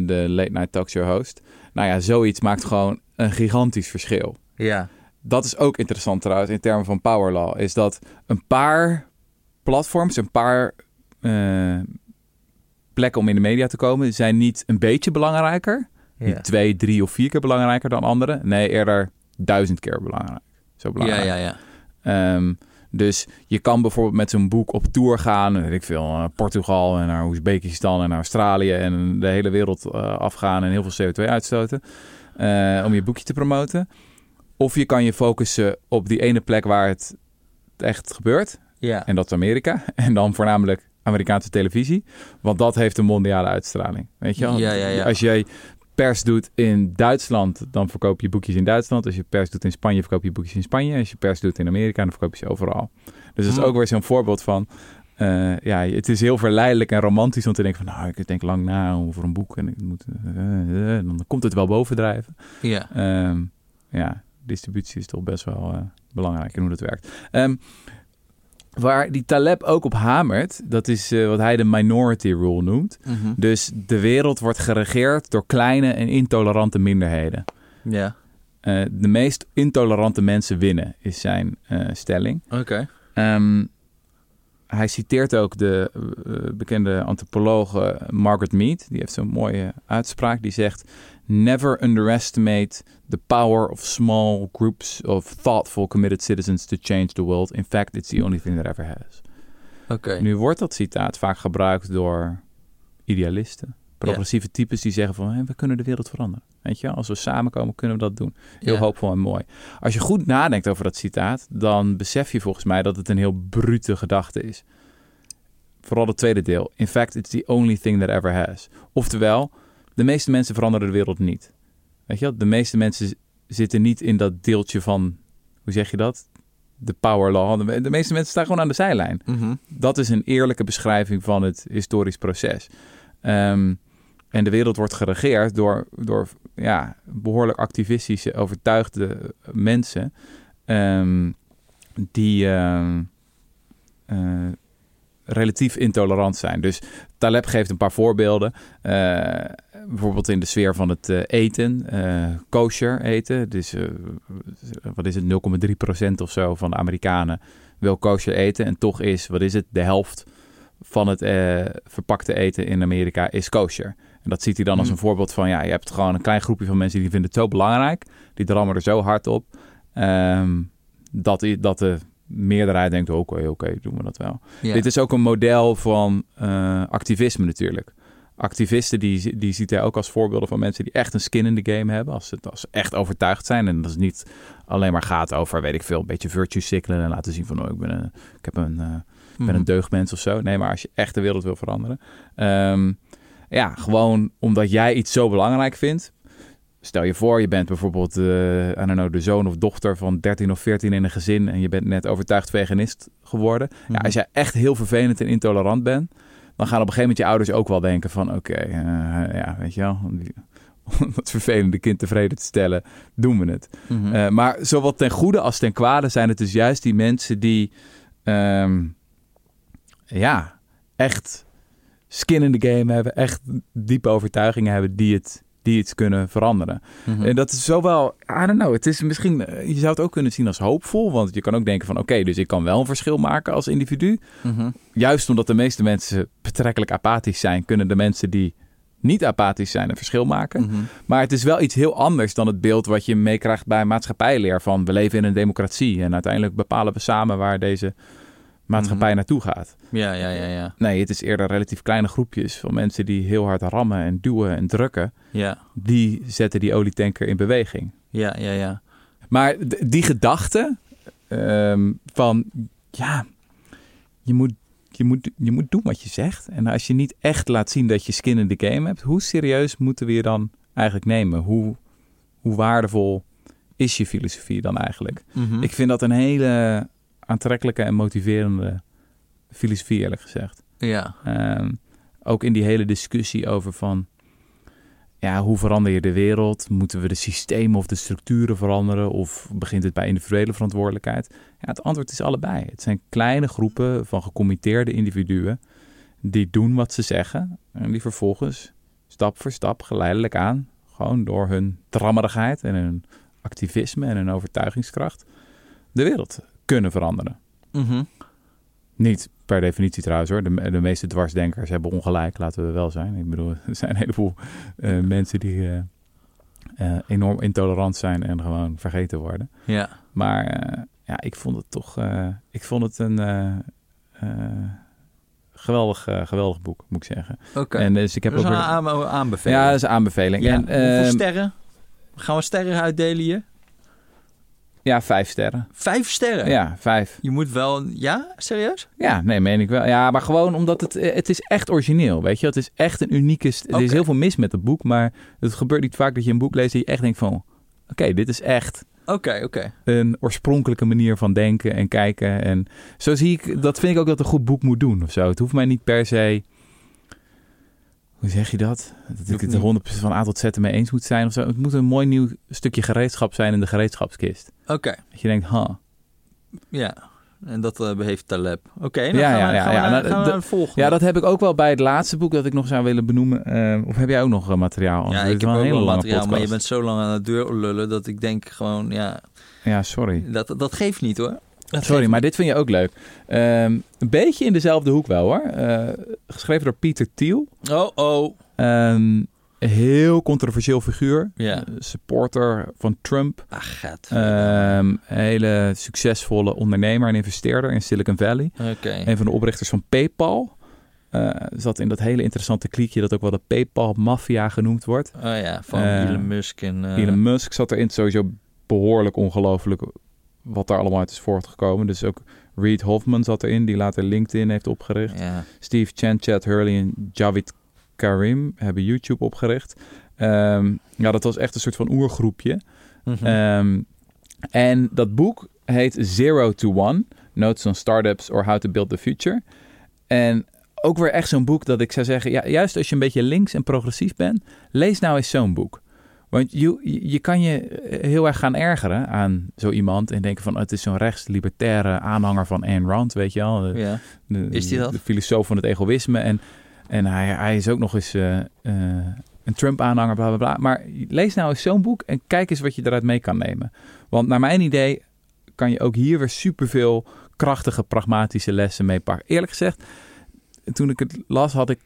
de late night talkshow host. Nou ja, zoiets maakt gewoon een gigantisch verschil. ja. Dat is ook interessant trouwens in termen van power law. Is dat een paar platforms, een paar eh, plekken om in de media te komen, zijn niet een beetje belangrijker. Ja. Niet twee, drie of vier keer belangrijker dan andere. Nee, eerder duizend keer belangrijk. Zo ja, belangrijk. ja, ja. Ehm, dus je kan bijvoorbeeld met zo'n boek op tour gaan, weet ik veel, naar Portugal en naar Oezbekistan en naar Australië en de hele wereld eh, afgaan en heel veel CO2 uitstoten eh, om je boekje te promoten. Of je kan je focussen op die ene plek waar het echt gebeurt, ja. en dat is Amerika. En dan voornamelijk Amerikaanse televisie, want dat heeft een mondiale uitstraling. Weet je wel? Ja, ja, ja. Als jij pers doet in Duitsland, dan verkoop je boekjes in Duitsland. Als je pers doet in Spanje, verkoop je boekjes in Spanje. Als je pers doet in Amerika, dan verkoop je ze overal. Dus dat is Hmm. ook weer zo'n voorbeeld van... eh, ja, het is heel verleidelijk en romantisch om te denken van... nou, ik denk lang na over een boek en ik moet... eh, eh, dan komt het wel bovendrijven. ja. Ehm, ja, distributie is toch best wel belangrijk in hoe dat werkt. Ehm, waar die Taleb ook op hamert, dat is eh, wat hij de minority rule noemt. Mhm. Dus de wereld wordt geregeerd door kleine en intolerante minderheden. Ja. Eh, de meest intolerante mensen winnen, is zijn eh, stelling. Oké. Ehm, hij citeert ook de bekende antropologe Margaret Mead. Die heeft zo'n mooie uitspraak. Die zegt: Never underestimate the power of small groups of thoughtful, committed citizens to change the world. In fact, it's the only thing that ever has. Oké. Nu wordt dat citaat vaak gebruikt door idealisten, progressieve types die zeggen van "Hé, we kunnen de wereld veranderen. Weet je, als we samenkomen kunnen we dat doen. Heel hoopvol en mooi. Als je goed nadenkt over dat citaat, dan besef je volgens mij dat het een heel brute gedachte is. Vooral het tweede deel. In fact, it's the only thing that ever has. Oftewel, de meeste mensen veranderen de wereld niet. Weet je wel? De meeste mensen zitten niet in dat deeltje van, hoe zeg je dat? De power law. De de meeste mensen staan gewoon aan de zijlijn Mhm. dat is een eerlijke beschrijving van het historisch proces. Ehm, en de wereld wordt geregeerd door, door ja, behoorlijk activistische, overtuigde mensen. ehm, die ehm, eh, relatief intolerant zijn. Dus Taleb geeft een paar voorbeelden. Eh, bijvoorbeeld in de sfeer van het eh, eten, eh, kosher eten. Dus eh, wat is het, 0,3% of zo van de Amerikanen wil kosher eten. En toch is, wat is het, de helft van het verpakte eten in Amerika is kosher. En dat ziet hij dan als Hmm. een voorbeeld van, ja, je hebt gewoon een klein groepje van mensen die vinden het zo belangrijk. Die drammen er zo hard op. ehm, dat, dat de meerderheid denkt, oké, oké, doen we dat wel. Ja. Dit is ook een model van activisme natuurlijk. Activisten, die, die ziet hij ook als voorbeelden van mensen die echt een skin in the game hebben. Als ze, als ze echt overtuigd zijn. En dat is niet alleen maar gaat over, weet ik veel, een beetje virtue signalen. En laten zien van, oh, ik ben een, ik heb een, eh, ik ben Mhm. een deugdmens of zo. Nee, maar als je echt de wereld wil veranderen. ehm, ja, gewoon omdat jij iets zo belangrijk vindt. Stel je voor, je bent bijvoorbeeld I don't know, de zoon of dochter van 13 of 14 in een gezin en je bent net overtuigd veganist geworden. Ja, Mhm. als jij echt heel vervelend en intolerant bent, dan gaan op een gegeven moment je ouders ook wel denken van oké, eh, ja, weet je wel, om die- om dat vervelende kind tevreden te stellen, doen we het. Mhm. Eh, maar zowel ten goede als ten kwade zijn het dus juist die mensen die ehm, ja, echt skin in the game hebben, echt diepe overtuigingen hebben die het, die iets kunnen veranderen. Mhm. En dat is zowel, I don't know, het is misschien, eh, je zou het ook kunnen zien als hoopvol, want je kan ook denken van oké, dus ik kan wel een verschil maken als individu. Mhm. Juist omdat de meeste mensen betrekkelijk apathisch zijn, kunnen de mensen die niet apathisch zijn en verschil maken. Mhm. Maar het is wel iets heel anders dan het beeld wat je meekrijgt bij maatschappijleer. Van we leven in een democratie en uiteindelijk bepalen we samen waar deze maatschappij Mhm. naartoe gaat. Ja, ja, ja, ja. Nee, het is eerder relatief kleine groepjes van mensen die heel hard rammen en duwen en drukken. Ja, Die zetten die olietanker in beweging. ja, ja, ja. Maar die gedachte ehm, van ja, je moet, je, moet, je moet doen wat je zegt. En als je niet echt laat zien dat je skin in the game hebt, hoe serieus moeten we je dan eigenlijk nemen? Hoe, hoe waardevol is je filosofie dan eigenlijk? Mhm. Ik vind dat een hele aantrekkelijke en motiverende filosofie, eerlijk gezegd. Ja, Ehm, ook in die hele discussie over van... Ja, hoe verander je de wereld? Moeten we de systemen of de structuren veranderen? Of begint het bij individuele verantwoordelijkheid? Ja, het antwoord is allebei. Het zijn kleine groepen van gecommitteerde individuen... die doen wat ze zeggen... en die vervolgens stap voor stap geleidelijk aan... gewoon door hun drammerigheid en hun activisme en hun overtuigingskracht... de wereld kunnen veranderen. Mhm. Niet per definitie trouwens hoor. De, de meeste dwarsdenkers hebben ongelijk, laten we wel zijn. Ik bedoel, er zijn een heleboel eh, mensen die eh, eh, enorm intolerant zijn en gewoon vergeten worden. ja. Maar ja, ik vond het toch ik vond het een geweldig, geweldig boek, moet ik zeggen. Oké. En dus ik heb Dat is ook een weer- aan- aanbeveling. Ja, dat is een aanbeveling. Ja, En, Hoeveel ehm, sterren? Gaan we sterren uitdelen hier? Ja, vijf sterren. Vijf sterren? Ja, vijf. Je moet wel... Ja? Serieus? Ja, nee, meen ik wel. Ja, maar gewoon omdat het, eh, het is echt origineel, weet je. Het is echt een unieke... st- Er is heel veel mis met het boek, maar het gebeurt niet vaak dat je een boek leest en je echt denkt van... Oké, dit is echt Oké, oké. een oorspronkelijke manier van denken en kijken. En zo zie ik... Dat vind ik ook dat een goed boek moet doen of zo. Het hoeft mij niet per se... Hoe zeg je dat? Dat ik het niet- 100% van A tot Z ermee eens moet zijn of zo. Het moet een mooi nieuw stukje gereedschap zijn in de gereedschapskist. Oké, Dat je denkt, ha, ja. En dat eh, heeft Taleb. Oké, dan Ja, gaan ja, we, ja, gaan we ja. Nou, we naar volgende. Ja, dat heb ik ook wel bij het laatste boek dat ik nog zou willen benoemen. Eh, of heb jij ook nog eh, materiaal? Ja, ik heb wel ook lange materiaal, maar je bent zo lang aan de deur lullen dat ik denk gewoon, ja, Ja, sorry. dat, dat geeft niet hoor. Dat Sorry, maar dit vind je ook leuk. Ehm, een beetje in dezelfde hoek wel hoor. Eh, geschreven door Pieter Thiel. Oh, oh. Een heel controversieel figuur. Ja. Eh, supporter van Trump. Ach, gaat. Ehm, hele succesvolle ondernemer en investeerder in Silicon Valley. Oké. Een van de oprichters van PayPal. Eh, zat in dat hele interessante kliekje dat ook wel de PayPal-maffia genoemd wordt. Oh ja, van Eh, Elon Musk en... Elon Musk zat erin. Sowieso behoorlijk ongelooflijk wat daar allemaal uit is voortgekomen. Dus ook Reed Hoffman zat erin, die later LinkedIn heeft opgericht. Ja. Steve Chen, Chad Hurley en Javid Karim hebben YouTube opgericht. Ehm, ja, dat was echt een soort van oergroepje. Mhm. Ehm, en dat boek heet Zero to One: Notes on Startups or How to Build the Future. En ook weer echt zo'n boek dat ik zou zeggen, ja, juist als je een beetje links en progressief bent, lees nou eens zo'n boek. Want je, je kan je heel erg gaan ergeren aan zo iemand en denken van het is zo'n rechts-libertaire aanhanger van Ayn Rand, weet je wel. De- ja. de, Is die dat? De filosoof van het egoïsme. En, en hij, hij is ook nog eens eh, eh, een Trump-aanhanger, bla bla bla. Maar lees nou eens zo'n boek en kijk eens wat je eruit mee kan nemen. Want naar mijn idee kan je ook hier weer superveel krachtige, pragmatische lessen mee pakken. Eerlijk gezegd, toen ik het las, had ik,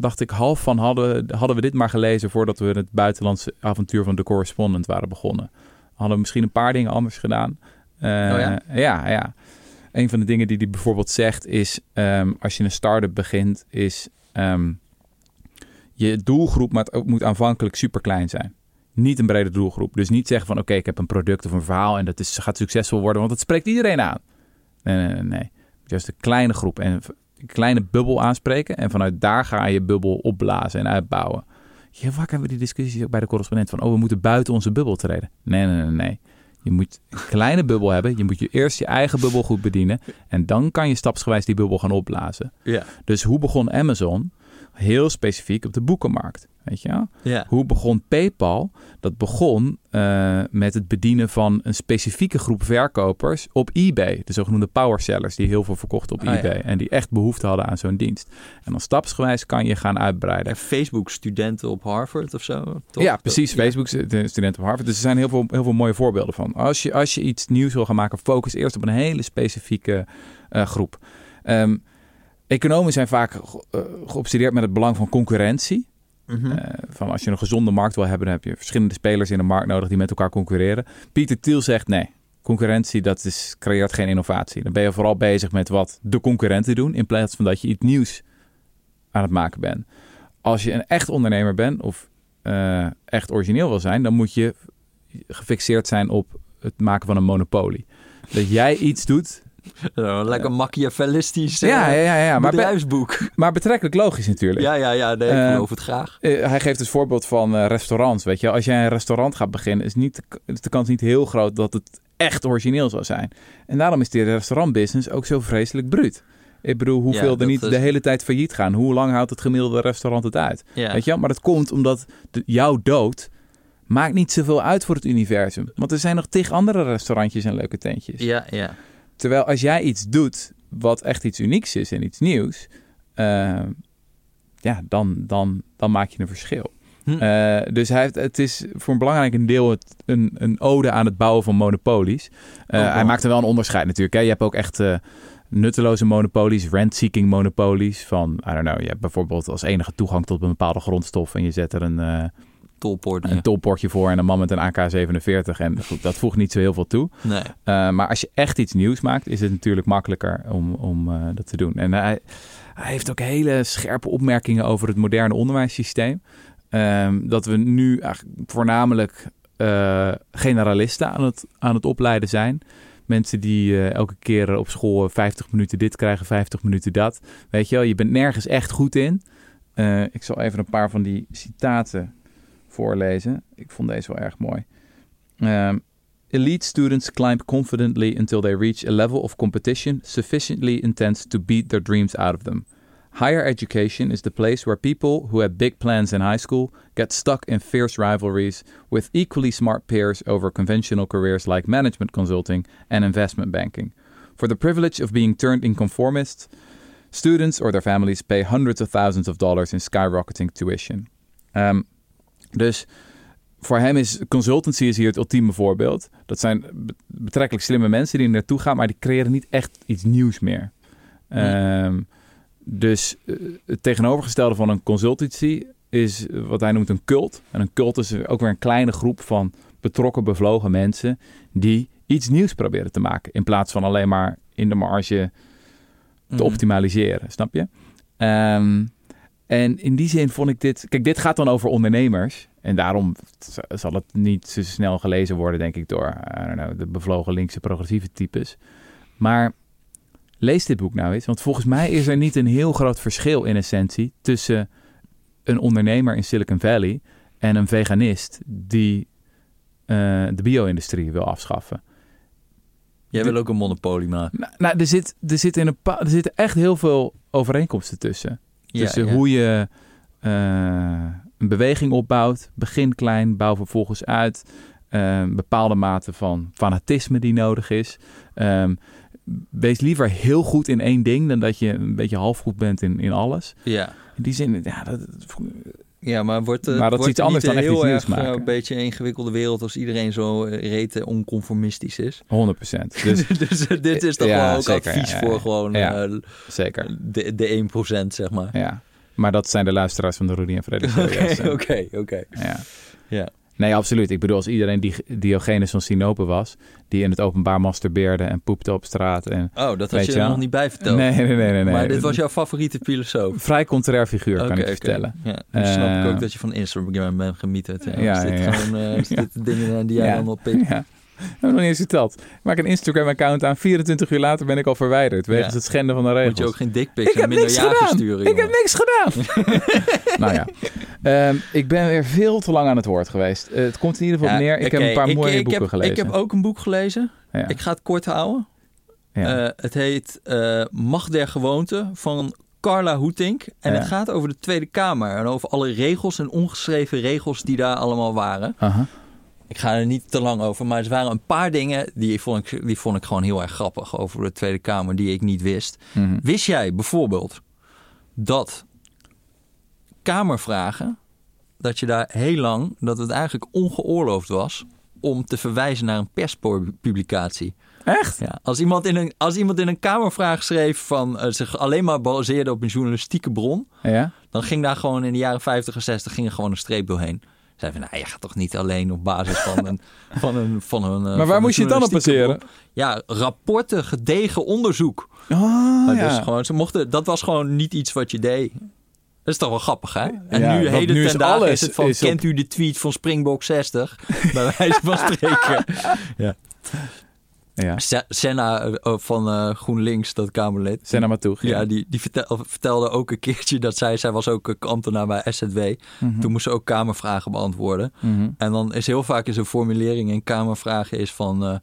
dacht ik half van hadden, hadden we dit maar gelezen voordat we het buitenlandse avontuur van de correspondent waren begonnen. Hadden we misschien een paar dingen anders gedaan. Eh, ja? ja, ja. Een van de dingen die hij bijvoorbeeld zegt is, ehm, als je een start-up begint, is ehm, je doelgroep moet, moet aanvankelijk super klein zijn. Niet een brede doelgroep. Dus niet zeggen van oké, ik heb een product of een verhaal en dat is, gaat succesvol worden, want dat spreekt iedereen aan. Nee, nee, nee. nee. Juist een kleine groep en een kleine bubbel aanspreken en vanuit daar ga je bubbel opblazen en uitbouwen. Ja, vaak hebben we die discussies ook bij de correspondent van oh, we moeten buiten onze bubbel treden. Nee, nee, nee, nee. Je moet een kleine bubbel hebben. Je moet je eerst je eigen bubbel goed bedienen. En dan kan je stapsgewijs die bubbel gaan opblazen. Ja. Dus hoe begon Amazon? Heel specifiek op de boekenmarkt. Weet je? Ja. Hoe begon PayPal? Dat begon eh, met het bedienen van een specifieke groep verkopers op eBay. De zogenoemde power sellers die heel veel verkochten op Ah, eBay. ja. En die echt behoefte hadden aan zo'n dienst. En dan stapsgewijs kan je gaan uitbreiden. En Facebook-studenten op Harvard of zo? toch? Ja, precies. Ja. Facebook, de studenten op Harvard. Dus er zijn heel veel, heel veel mooie voorbeelden van. Als je, als je iets nieuws wil gaan maken, focus eerst op een hele specifieke eh, groep. Ehm, economen zijn vaak eh, geobsedeerd met het belang van concurrentie. Mhm. Eh, van als je een gezonde markt wil hebben, dan heb je verschillende spelers in de markt nodig die met elkaar concurreren. Pieter Thiel zegt nee. Concurrentie, dat is, creëert geen innovatie. Dan ben je vooral bezig met wat de concurrenten doen, in plaats van dat je iets nieuws aan het maken bent. Als je een echt ondernemer bent of eh, echt origineel wil zijn, dan moet je gefixeerd zijn op het maken van een monopolie. Dat jij iets doet. Lekker machiavellistisch Ja, eh, ja, ja, ja. Maar, be- bedrijfsboek. maar betrekkelijk logisch natuurlijk. Ja, ja, ja, nee, ik Eh, geloof het graag. Eh, hij geeft het voorbeeld van restaurants. Weet je, als jij een restaurant gaat beginnen, is, niet de, is de kans niet heel groot dat het echt origineel zal zijn. En daarom is die restaurantbusiness ook zo vreselijk bruut. Ik bedoel, hoeveel Ja, er niet is- de hele tijd failliet gaan. Hoe lang houdt het gemiddelde restaurant het uit? Ja. Weet je? Maar dat komt omdat de, jouw dood maakt niet zoveel uit voor het universum. Want er zijn nog tig andere restaurantjes en leuke tentjes. ja, ja. Terwijl als jij iets doet wat echt iets unieks is en iets nieuws, eh, ja, dan, dan, dan maak je een verschil. Hm. Eh, dus hij heeft, het is voor een belangrijk deel het, een, een ode aan het bouwen van monopolies. Eh, Oh. Hij maakt er wel een onderscheid natuurlijk. Hè. Je hebt ook echt nutteloze monopolies, rent-seeking monopolies. Van, I don't know, je hebt bijvoorbeeld als enige toegang tot een bepaalde grondstof en je zet er een, Tolpoort. een tolportje voor en een man met een AK-47. En goed, dat voegt niet zo heel veel toe. Nee. Uh, maar als je echt iets nieuws maakt, is het natuurlijk makkelijker om, om uh, dat te doen. En hij, hij heeft ook hele scherpe opmerkingen over het moderne onderwijssysteem. Um, dat we nu eigenlijk voornamelijk uh, generalisten aan het, aan het opleiden zijn. Mensen die uh, elke keer op school 50 minuten dit krijgen, 50 minuten dat. Weet je wel, je bent nergens echt goed in. Uh, ik zal even een paar van die citaten voorlezen. Ik vond deze wel erg mooi. Um, Elite students climb confidently until they reach a level of competition sufficiently intense to beat their dreams out of them. Higher education is the place where people who had big plans in high school get stuck in fierce rivalries with equally smart peers over conventional careers like management consulting and investment banking. For the privilege of being turned in conformists, students or their families pay hundreds of thousands of dollars in skyrocketing tuition. Um, dus voor hem is consultancy is hier het ultieme voorbeeld. Dat zijn betrekkelijk slimme mensen die er naartoe gaan, maar die creëren niet echt iets nieuws meer. Um, dus uh, het tegenovergestelde van een consultancy is wat hij noemt een cult. En een cult is ook weer een kleine groep van betrokken, bevlogen mensen die iets nieuws proberen te maken. In plaats van alleen maar in de marge te Mhm. optimaliseren, snap je? Um, en in die zin vond ik dit... Kijk, dit gaat dan over ondernemers. En daarom zal het niet zo snel gelezen worden, denk ik, door I don't know, de bevlogen linkse progressieve types. Maar lees dit boek nou eens. Want volgens mij is er niet een heel groot verschil in essentie tussen een ondernemer in Silicon Valley en een veganist die uh, de bio-industrie wil afschaffen. Jij wil ook een monopolie maken. Nou, nou er, zit, er, zit in een er zitten echt heel veel overeenkomsten tussen. Tussen ja. hoe je uh, een beweging opbouwt. Begin klein, bouw vervolgens uit. Uh, bepaalde mate van fanatisme die nodig is. Um, wees liever heel goed in één ding dan dat je een beetje half goed bent in, in alles. Ja. In die zin, ja, dat, ja, maar wordt, uh, maar dat is iets anders dan echt heel iets nieuws erg, maken. Uh, een beetje een ingewikkelde wereld als iedereen zo uh, rete onconformistisch is. 100 procent. Dus, dus dit is toch ja, wel ook zeker, advies ja, ja, voor gewoon ja, zeker. de, de 1 procent, zeg maar. Ja, maar dat zijn de luisteraars van de Rudy en Freddy Oké, oké, oké. Ja. Nee, absoluut. Ik bedoel, als iedereen die Diogenes van Sinope was, die in het openbaar masturbeerde en poepte op straat. En, oh, dat had je er nog niet bij verteld. Nee, nee, nee. nee, nee. Maar dit was jouw favoriete filosoof. Vrij contrair figuur, okay, kan ik okay. vertellen. Ja, nu uh, snap ik Eh, ook dat je van Instagram bent gemieterd. Ja, Ja, is dit ja, gewoon uh, is dit dingen die jij allemaal pikt? Heb nog niet eens verteld. Ik maak een Instagram-account aan. 24 uur later ben ik al verwijderd. Wegens Ja. het schenden van de regels. Moet je ook geen dickpics en heb minder niks jagen gedaan. sturen, ik heb niks gedaan. nou ja. Ehm, ik ben weer veel te lang aan het woord geweest. Eh, het komt in ieder geval Ja, neer. Ik heb een paar ik, mooie ik boeken heb, gelezen. Ik heb ook een boek gelezen. Ja. Ik ga het kort houden. Ja. Eh, het heet eh, Macht der Gewoonte van Carla Hoetink. En Ja. het gaat over de Tweede Kamer. En over alle regels en ongeschreven regels die daar allemaal waren. Aha. Ik ga er niet te lang over. Maar er waren een paar dingen die vond ik, die vond ik gewoon heel erg grappig over de Tweede Kamer. Die ik niet wist. Mhm. Wist jij bijvoorbeeld dat Kamervragen... dat je daar heel lang... dat het eigenlijk ongeoorloofd was... om te verwijzen naar een perspublicatie. Echt? Ja, als, iemand in een, als iemand in een kamervraag schreef van uh, zich alleen maar baseerde op een journalistieke bron, Ja? dan ging daar gewoon in de jaren 50 en 60 ging er gewoon een streep doorheen. Zei van, nou, je gaat toch niet alleen op basis van een... Van een, van een Maar van waar moest je het dan op baseren? Ja, rapporten, gedegen onderzoek. Oh, ja. dus gewoon, ze mochten, dat was gewoon niet iets wat je deed. Dat is toch wel grappig, hè? En Ja, nu, heden nu is ten dagen is het van, is op- kent u de tweet van Springbok 60? Bij wijze van spreken. ja. Se- Senna eh, van eh, GroenLinks, dat Kamerlid. Senna Matoeg. Ja, die, die vertel- vertelde ook een keertje dat zij, zij was ook een ambtenaar bij SZW. Mhm. Toen moest ze ook kamervragen beantwoorden. Mhm. En dan is heel vaak in zijn formulering in kamervragen is van... eh,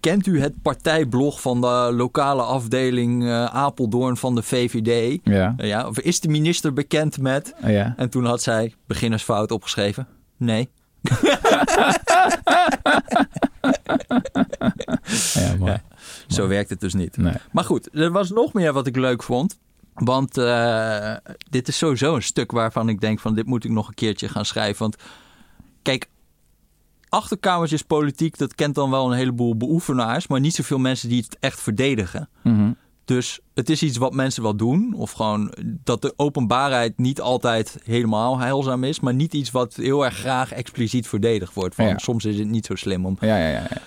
kent u het partijblog van de lokale afdeling eh, Apeldoorn van de VVD? Ja. Ja, of is de minister bekend met? ja. En toen had zij beginnersfout opgeschreven. Nee. Ja, mooi. Ja. Zo werkt het dus niet. Nee. Maar goed, er was nog meer wat ik leuk vond. Want eh, dit is sowieso een stuk waarvan ik denk van dit moet ik nog een keertje gaan schrijven. Want kijk, achterkamertjes politiek, dat kent dan wel een heleboel beoefenaars, maar niet zoveel mensen die het echt verdedigen. Mhm. Dus het is iets wat mensen wel doen. Of gewoon dat de openbaarheid niet altijd helemaal heilzaam is. Maar niet iets wat heel erg graag expliciet verdedigd wordt. Van, Ja. Soms is het niet zo slim om. Ja, ja, ja. ja.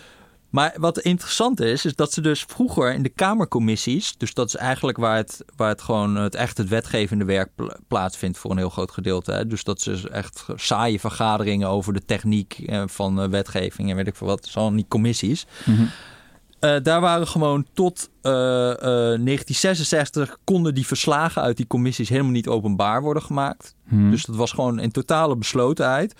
Maar wat interessant is, is dat ze dus vroeger in de Kamercommissies. Dus dat is eigenlijk waar het, waar het gewoon het echt het wetgevende werk pla- plaatsvindt voor een heel groot gedeelte. Hè. Dus dat ze echt saaie vergaderingen over de techniek eh, van eh, wetgeving en weet ik veel wat. Zo die commissies. Mhm. Eh, daar waren gewoon tot eh, 1966 konden die verslagen uit die commissies helemaal niet openbaar worden gemaakt. Mhm. Dus dat was gewoon in totale beslotenheid.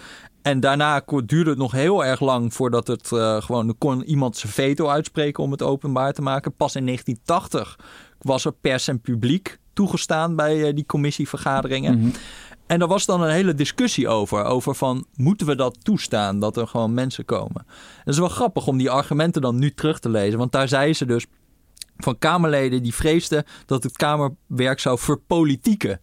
En daarna duurde het nog heel erg lang voordat het eh, gewoon er kon iemand zijn veto uitspreken om het openbaar te maken. Pas in 1980 was er pers en publiek toegestaan bij eh, die commissievergaderingen. Mhm. En daar was dan een hele discussie over. Over van, moeten we dat toestaan? Dat er gewoon mensen komen. Het is wel grappig om die argumenten dan nu terug te lezen. Want daar zei ze dus van Kamerleden die vreesden dat het Kamerwerk zou verpolitieken.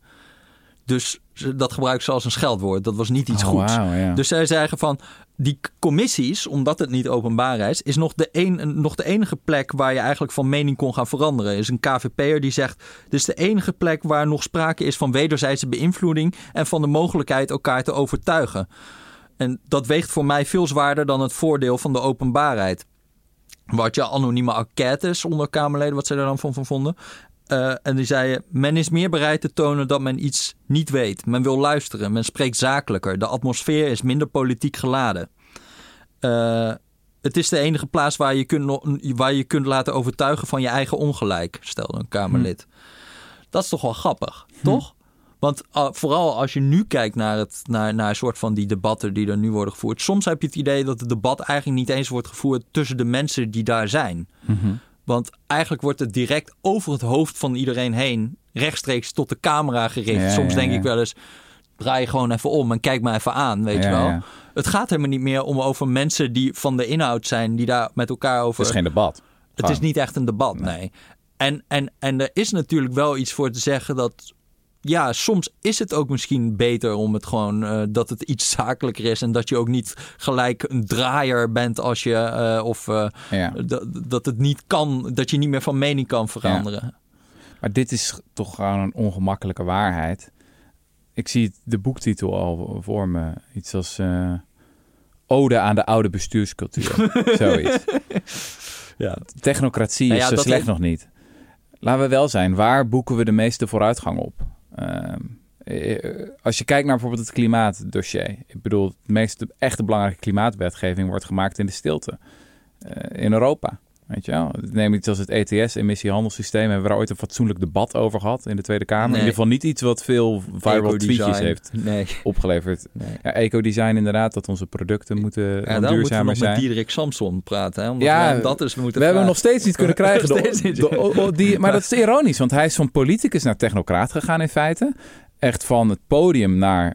Dus dat gebruikt ze als een scheldwoord. Dat was niet iets Oh, goeds. ja. Dus zij zeggen van die commissies, omdat het niet openbaar is, is nog de, een, nog de enige plek waar je eigenlijk van mening kon gaan veranderen. Er is een KVP'er die zegt: dit is de enige plek waar nog sprake is van wederzijdse beïnvloeding en van de mogelijkheid elkaar te overtuigen. En dat weegt voor mij veel zwaarder dan het voordeel van de openbaarheid. Wat je anonieme enquêtes onder Kamerleden, wat zij er dan van, van vonden. Eh, en die zeiden: Men is meer bereid te tonen dat men iets niet weet. Men wil luisteren. Men spreekt zakelijker. De atmosfeer is minder politiek geladen. Eh, het is de enige plaats waar je, kunt, waar je kunt laten overtuigen van je eigen ongelijk, stelde een Kamerlid. Dat is toch wel grappig, toch? Want uh, vooral als je nu kijkt naar, het, naar, naar een soort van die debatten die er nu worden gevoerd. Soms heb je het idee dat het debat eigenlijk niet eens wordt gevoerd tussen de mensen die daar zijn. Mhm. Want eigenlijk wordt het direct over het hoofd van iedereen heen, rechtstreeks tot de camera gericht. Ja, Soms denk ik wel eens, draai je gewoon even om en kijk me even aan, weet Ja, je wel. ja. Het gaat helemaal niet meer om over mensen die van de inhoud zijn, die daar met elkaar over... Het is geen debat. Het is niet echt een debat, nee. En, en, en er is natuurlijk wel iets voor te zeggen dat... Ja, soms is het ook misschien beter om het gewoon... eh, dat het iets zakelijker is en dat je ook niet gelijk een draaier bent als je... eh, of eh, Ja. dat, het niet kan, dat je niet meer van mening kan veranderen. Maar dit is toch gewoon een ongemakkelijke waarheid. Ik zie de boektitel al voor me. Iets als Ode aan de oude bestuurscultuur. Zoiets. Ja. Technocratie Nou is zo slecht nog niet. Laten we wel zijn, waar boeken we de meeste vooruitgang op? Ehm, eh, als je kijkt naar bijvoorbeeld het klimaatdossier. Ik bedoel, de meeste echte belangrijke klimaatwetgeving wordt gemaakt in de stilte. Eh, in Europa. Weet je wel? Neem iets als het ETS, emissiehandelssysteem. Hebben we daar ooit een fatsoenlijk debat over gehad in de Tweede Kamer? Nee. In ieder geval niet iets wat veel viral tweetjes heeft Nee. opgeleverd. nee. Ja, ecodesign inderdaad, dat onze producten moeten Ja, daar moeten we duurzamer nog met zijn. Diederik Samson praten. Hè? Omdat Ja, we dat is moeten We hebben nog steeds niet kunnen krijgen. De- de- die, maar dat is ironisch, want hij is van politicus naar technocraat gegaan in feite. Echt van het podium naar,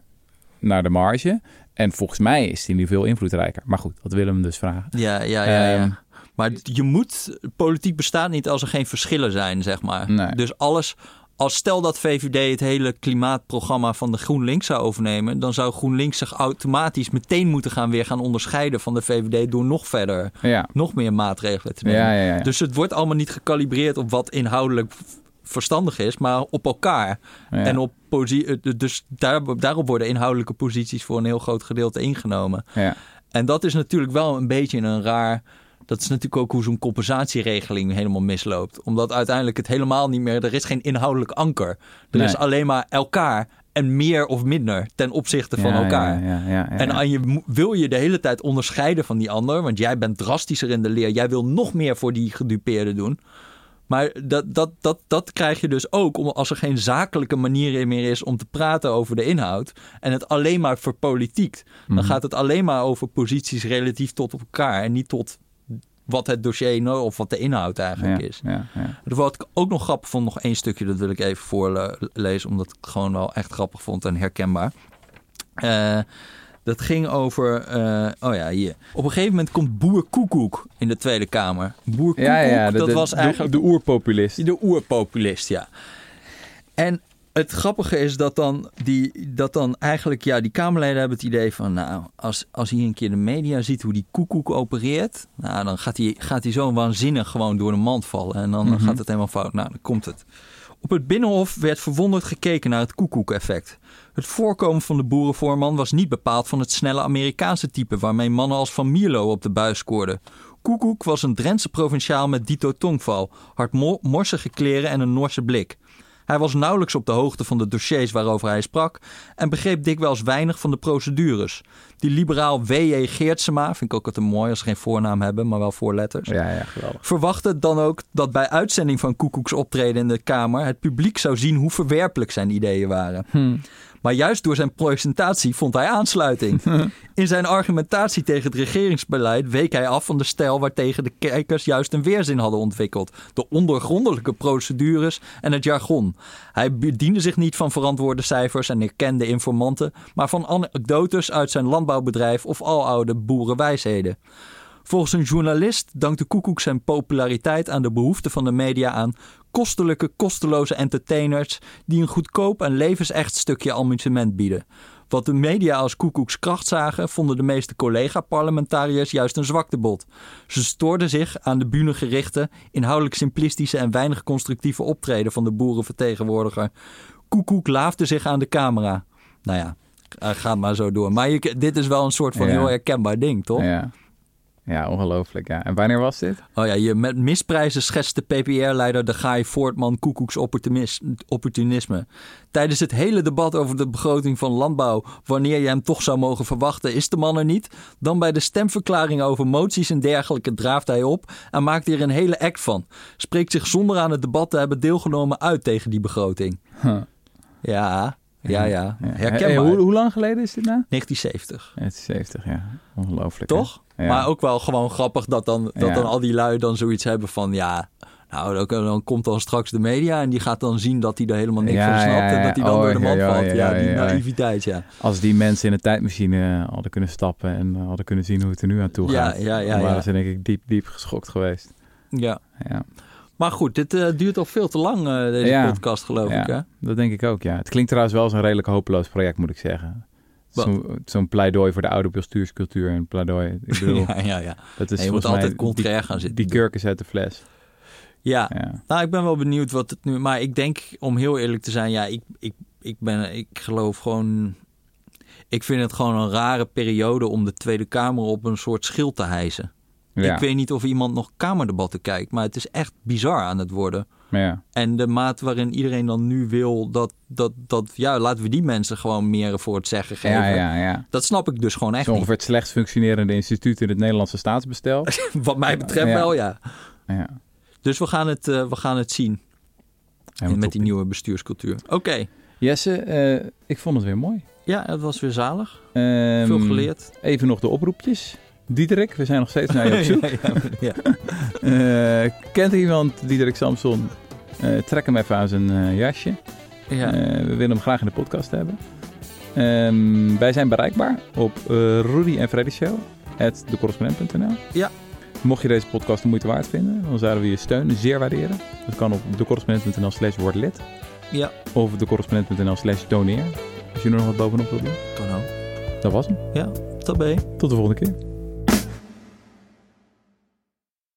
naar de marge. En volgens mij is hij nu veel invloedrijker. Maar goed, dat willen we hem dus vragen. Ja, ja, ja. ja. Ehm, Maar je moet, politiek bestaat niet als er geen verschillen zijn, zeg maar. Nee. Dus alles, als stel dat VVD het hele klimaatprogramma van de GroenLinks zou overnemen, dan zou GroenLinks zich automatisch meteen moeten gaan weer gaan onderscheiden van de VVD door nog verder, Ja. nog meer maatregelen te nemen. Ja, ja, ja. Dus het wordt allemaal niet gekalibreerd op wat inhoudelijk verstandig is, maar op elkaar. En op eh, dus daar, daarop worden inhoudelijke posities voor een heel groot gedeelte ingenomen. ja. En dat is natuurlijk wel een beetje een raar. Dat is natuurlijk ook hoe zo'n compensatieregeling helemaal misloopt. Omdat uiteindelijk het helemaal niet meer. Er is geen inhoudelijk anker. Er Nee. is alleen maar elkaar en meer of minder ten opzichte van Ja, elkaar. Ja, ja, En aan je, wil je de hele tijd onderscheiden van die ander, want jij bent drastischer in de leer. Jij wil nog meer voor die gedupeerde doen. Maar dat, dat, dat, dat krijg je dus ook om, als er geen zakelijke manier meer is om te praten over de inhoud. En het alleen maar verpolitiekt. Dan Mhm. gaat het alleen maar over posities relatief tot elkaar. En niet tot wat het dossier nou, of wat de inhoud eigenlijk ja, is. Ja, ja. Wat ik ook nog grappig vond, nog één stukje, dat wil ik even voorlezen, omdat ik het gewoon wel echt grappig vond en herkenbaar. Eh, dat ging over, eh, oh ja, hier. Op een gegeven moment komt Boer Koekoek in de Tweede Kamer. Boer Koekoek, ja, ja, de, dat de- was de- eigenlijk de, oerpopulist. de oerpopulist, ja. En het grappige is dat dan, die, dat dan eigenlijk, ja, die Kamerleden hebben het idee van, nou, als, als hij een keer de media ziet hoe die koekoek opereert, nou, dan gaat hij, gaat hij zo waanzinnig gewoon door de mand vallen. En dan Mhm. gaat het helemaal fout. Nou, dan komt het. Op het Binnenhof werd verwonderd gekeken naar het koekoek-effect. Het voorkomen van de boerenvoorman was niet bepaald van het snelle Amerikaanse type waarmee mannen als Van Mierlo op de buis scoorden. Koekoek was een Drentse provinciaal met dito tongval, hard morsige kleren en een Noorse blik. Hij was nauwelijks op de hoogte van de dossiers waarover hij sprak en begreep dikwijls weinig van de procedures. Die liberaal W.J. Geertsema, vind ik ook altijd mooi als ze geen voornaam hebben, maar wel voorletters Ja, ja, geweldig. verwachtte dan ook dat bij uitzending van Koekoeks optreden in de Kamer het publiek zou zien hoe verwerpelijk zijn ideeën waren. Hm. Maar juist door zijn presentatie vond hij aansluiting. In zijn argumentatie tegen het regeringsbeleid week hij af van de stijl waartegen de kijkers juist een weerzin hadden ontwikkeld. De ondergrondelijke procedures en het jargon. Hij bediende zich niet van verantwoorde cijfers en erkende informanten, maar van anekdotes uit zijn landbouwbedrijf of aloude boerenwijsheden. Volgens een journalist dankt de Koekoek zijn populariteit aan de behoefte van de media aan kostelijke, kosteloze entertainers die een goedkoop en levensecht stukje amusement bieden. Wat de media als Koekoeks kracht zagen, vonden de meeste collega-parlementariërs juist een zwaktebod. Ze stoorden zich aan de bühnegerichte, inhoudelijk simplistische en weinig constructieve optreden van de boerenvertegenwoordiger. Koekoek laafde zich aan de camera. Nou ja, gaat maar zo door. Maar je, dit is wel een soort van Ja. heel herkenbaar ding, toch? Ja. Ja, ongelooflijk. Ja. En wanneer was dit? Oh ja, je met misprijzen schetst de PPR-leider de Gaai Voortman Koekoeks opportunis- opportunisme. Tijdens het hele debat over de begroting van landbouw, wanneer je hem toch zou mogen verwachten, is de man er niet. Dan bij de stemverklaring over moties en dergelijke draaft hij op en maakt hier een hele act van. Spreekt zich zonder aan het debat te hebben deelgenomen uit tegen die begroting. Huh. Ja, ja, ja. Herkenbaar. Hey, hoe, hoe lang geleden is dit nou? 1970. Ja, het is 70, ja. Ongelooflijk. hè? Ja. Maar ook wel gewoon grappig dat dan, dat Ja. dan al die lui dan zoiets hebben van ja. Nou, dan, dan komt dan straks de media en die gaat dan zien dat hij er helemaal niks Ja, van snapt. En dat hij dan Oh, door de mand ja, ja, valt. Ja, die naïviteit, ja. Als die mensen in een tijdmachine hadden kunnen stappen en eh, hadden kunnen zien hoe het er nu aan toe Ja, gaat, ja, ja, dan waren ze denk ik diep, diep geschokt geweest. ja. Ja, Maar goed, dit eh, duurt al veel te lang, eh, deze podcast, geloof ik. Hè? dat denk ik ook, ja. Het klinkt trouwens wel als een redelijk hopeloos project, moet ik zeggen. Zo'n zo'n pleidooi voor de oude bestuurscultuur en pleidooi. Ik bedoel, Ja, ja, ja. dat is En je moet altijd contrair gaan zitten. die kurk is uit de fles. Ja. Ja. nou, ik ben wel benieuwd wat het nu... Maar ik denk, om heel eerlijk te zijn, ja, ik, ik, ik, ben, ik geloof gewoon... Ik vind het gewoon een rare periode om de Tweede Kamer op een soort schild te hijsen. Ja. Ik weet niet of iemand nog kamerdebatten kijkt, maar het is echt bizar aan het worden. Ja. En de maat waarin iedereen dan nu wil dat, dat, dat ja, laten we die mensen gewoon meer voor het zeggen geven. Ja, ja, ja. Dat snap ik dus gewoon Het echt is ongeveer het slechtst functionerende instituut in het Nederlandse staatsbestel. Wat mij betreft Ja. wel, ja. ja. Dus we gaan het, eh, we gaan het zien met die nieuwe bestuurscultuur. Oké, Jesse, eh, ik vond het weer mooi. ja, het was weer zalig. Ehm, Veel geleerd. Even nog de oproepjes. Diederik, we zijn nog steeds naar je op zoek. ja, ja, Eh, kent iemand Diederik Samson? Eh, trek hem even aan zijn eh, jasje. ja. We willen hem graag in de podcast hebben. Ehm, wij zijn bereikbaar op Rudy en Freddy Show. At Ja. Mocht je deze podcast de moeite waard vinden, dan zouden we je steun zeer waarderen. Dat kan op decorrespondent.nl slash word lid. Ja. Of decorrespondent.nl slash doneer. Als je er nog wat bovenop wil doen. Kan ook. Dat was hem. Ja, tabé. Tot de volgende keer.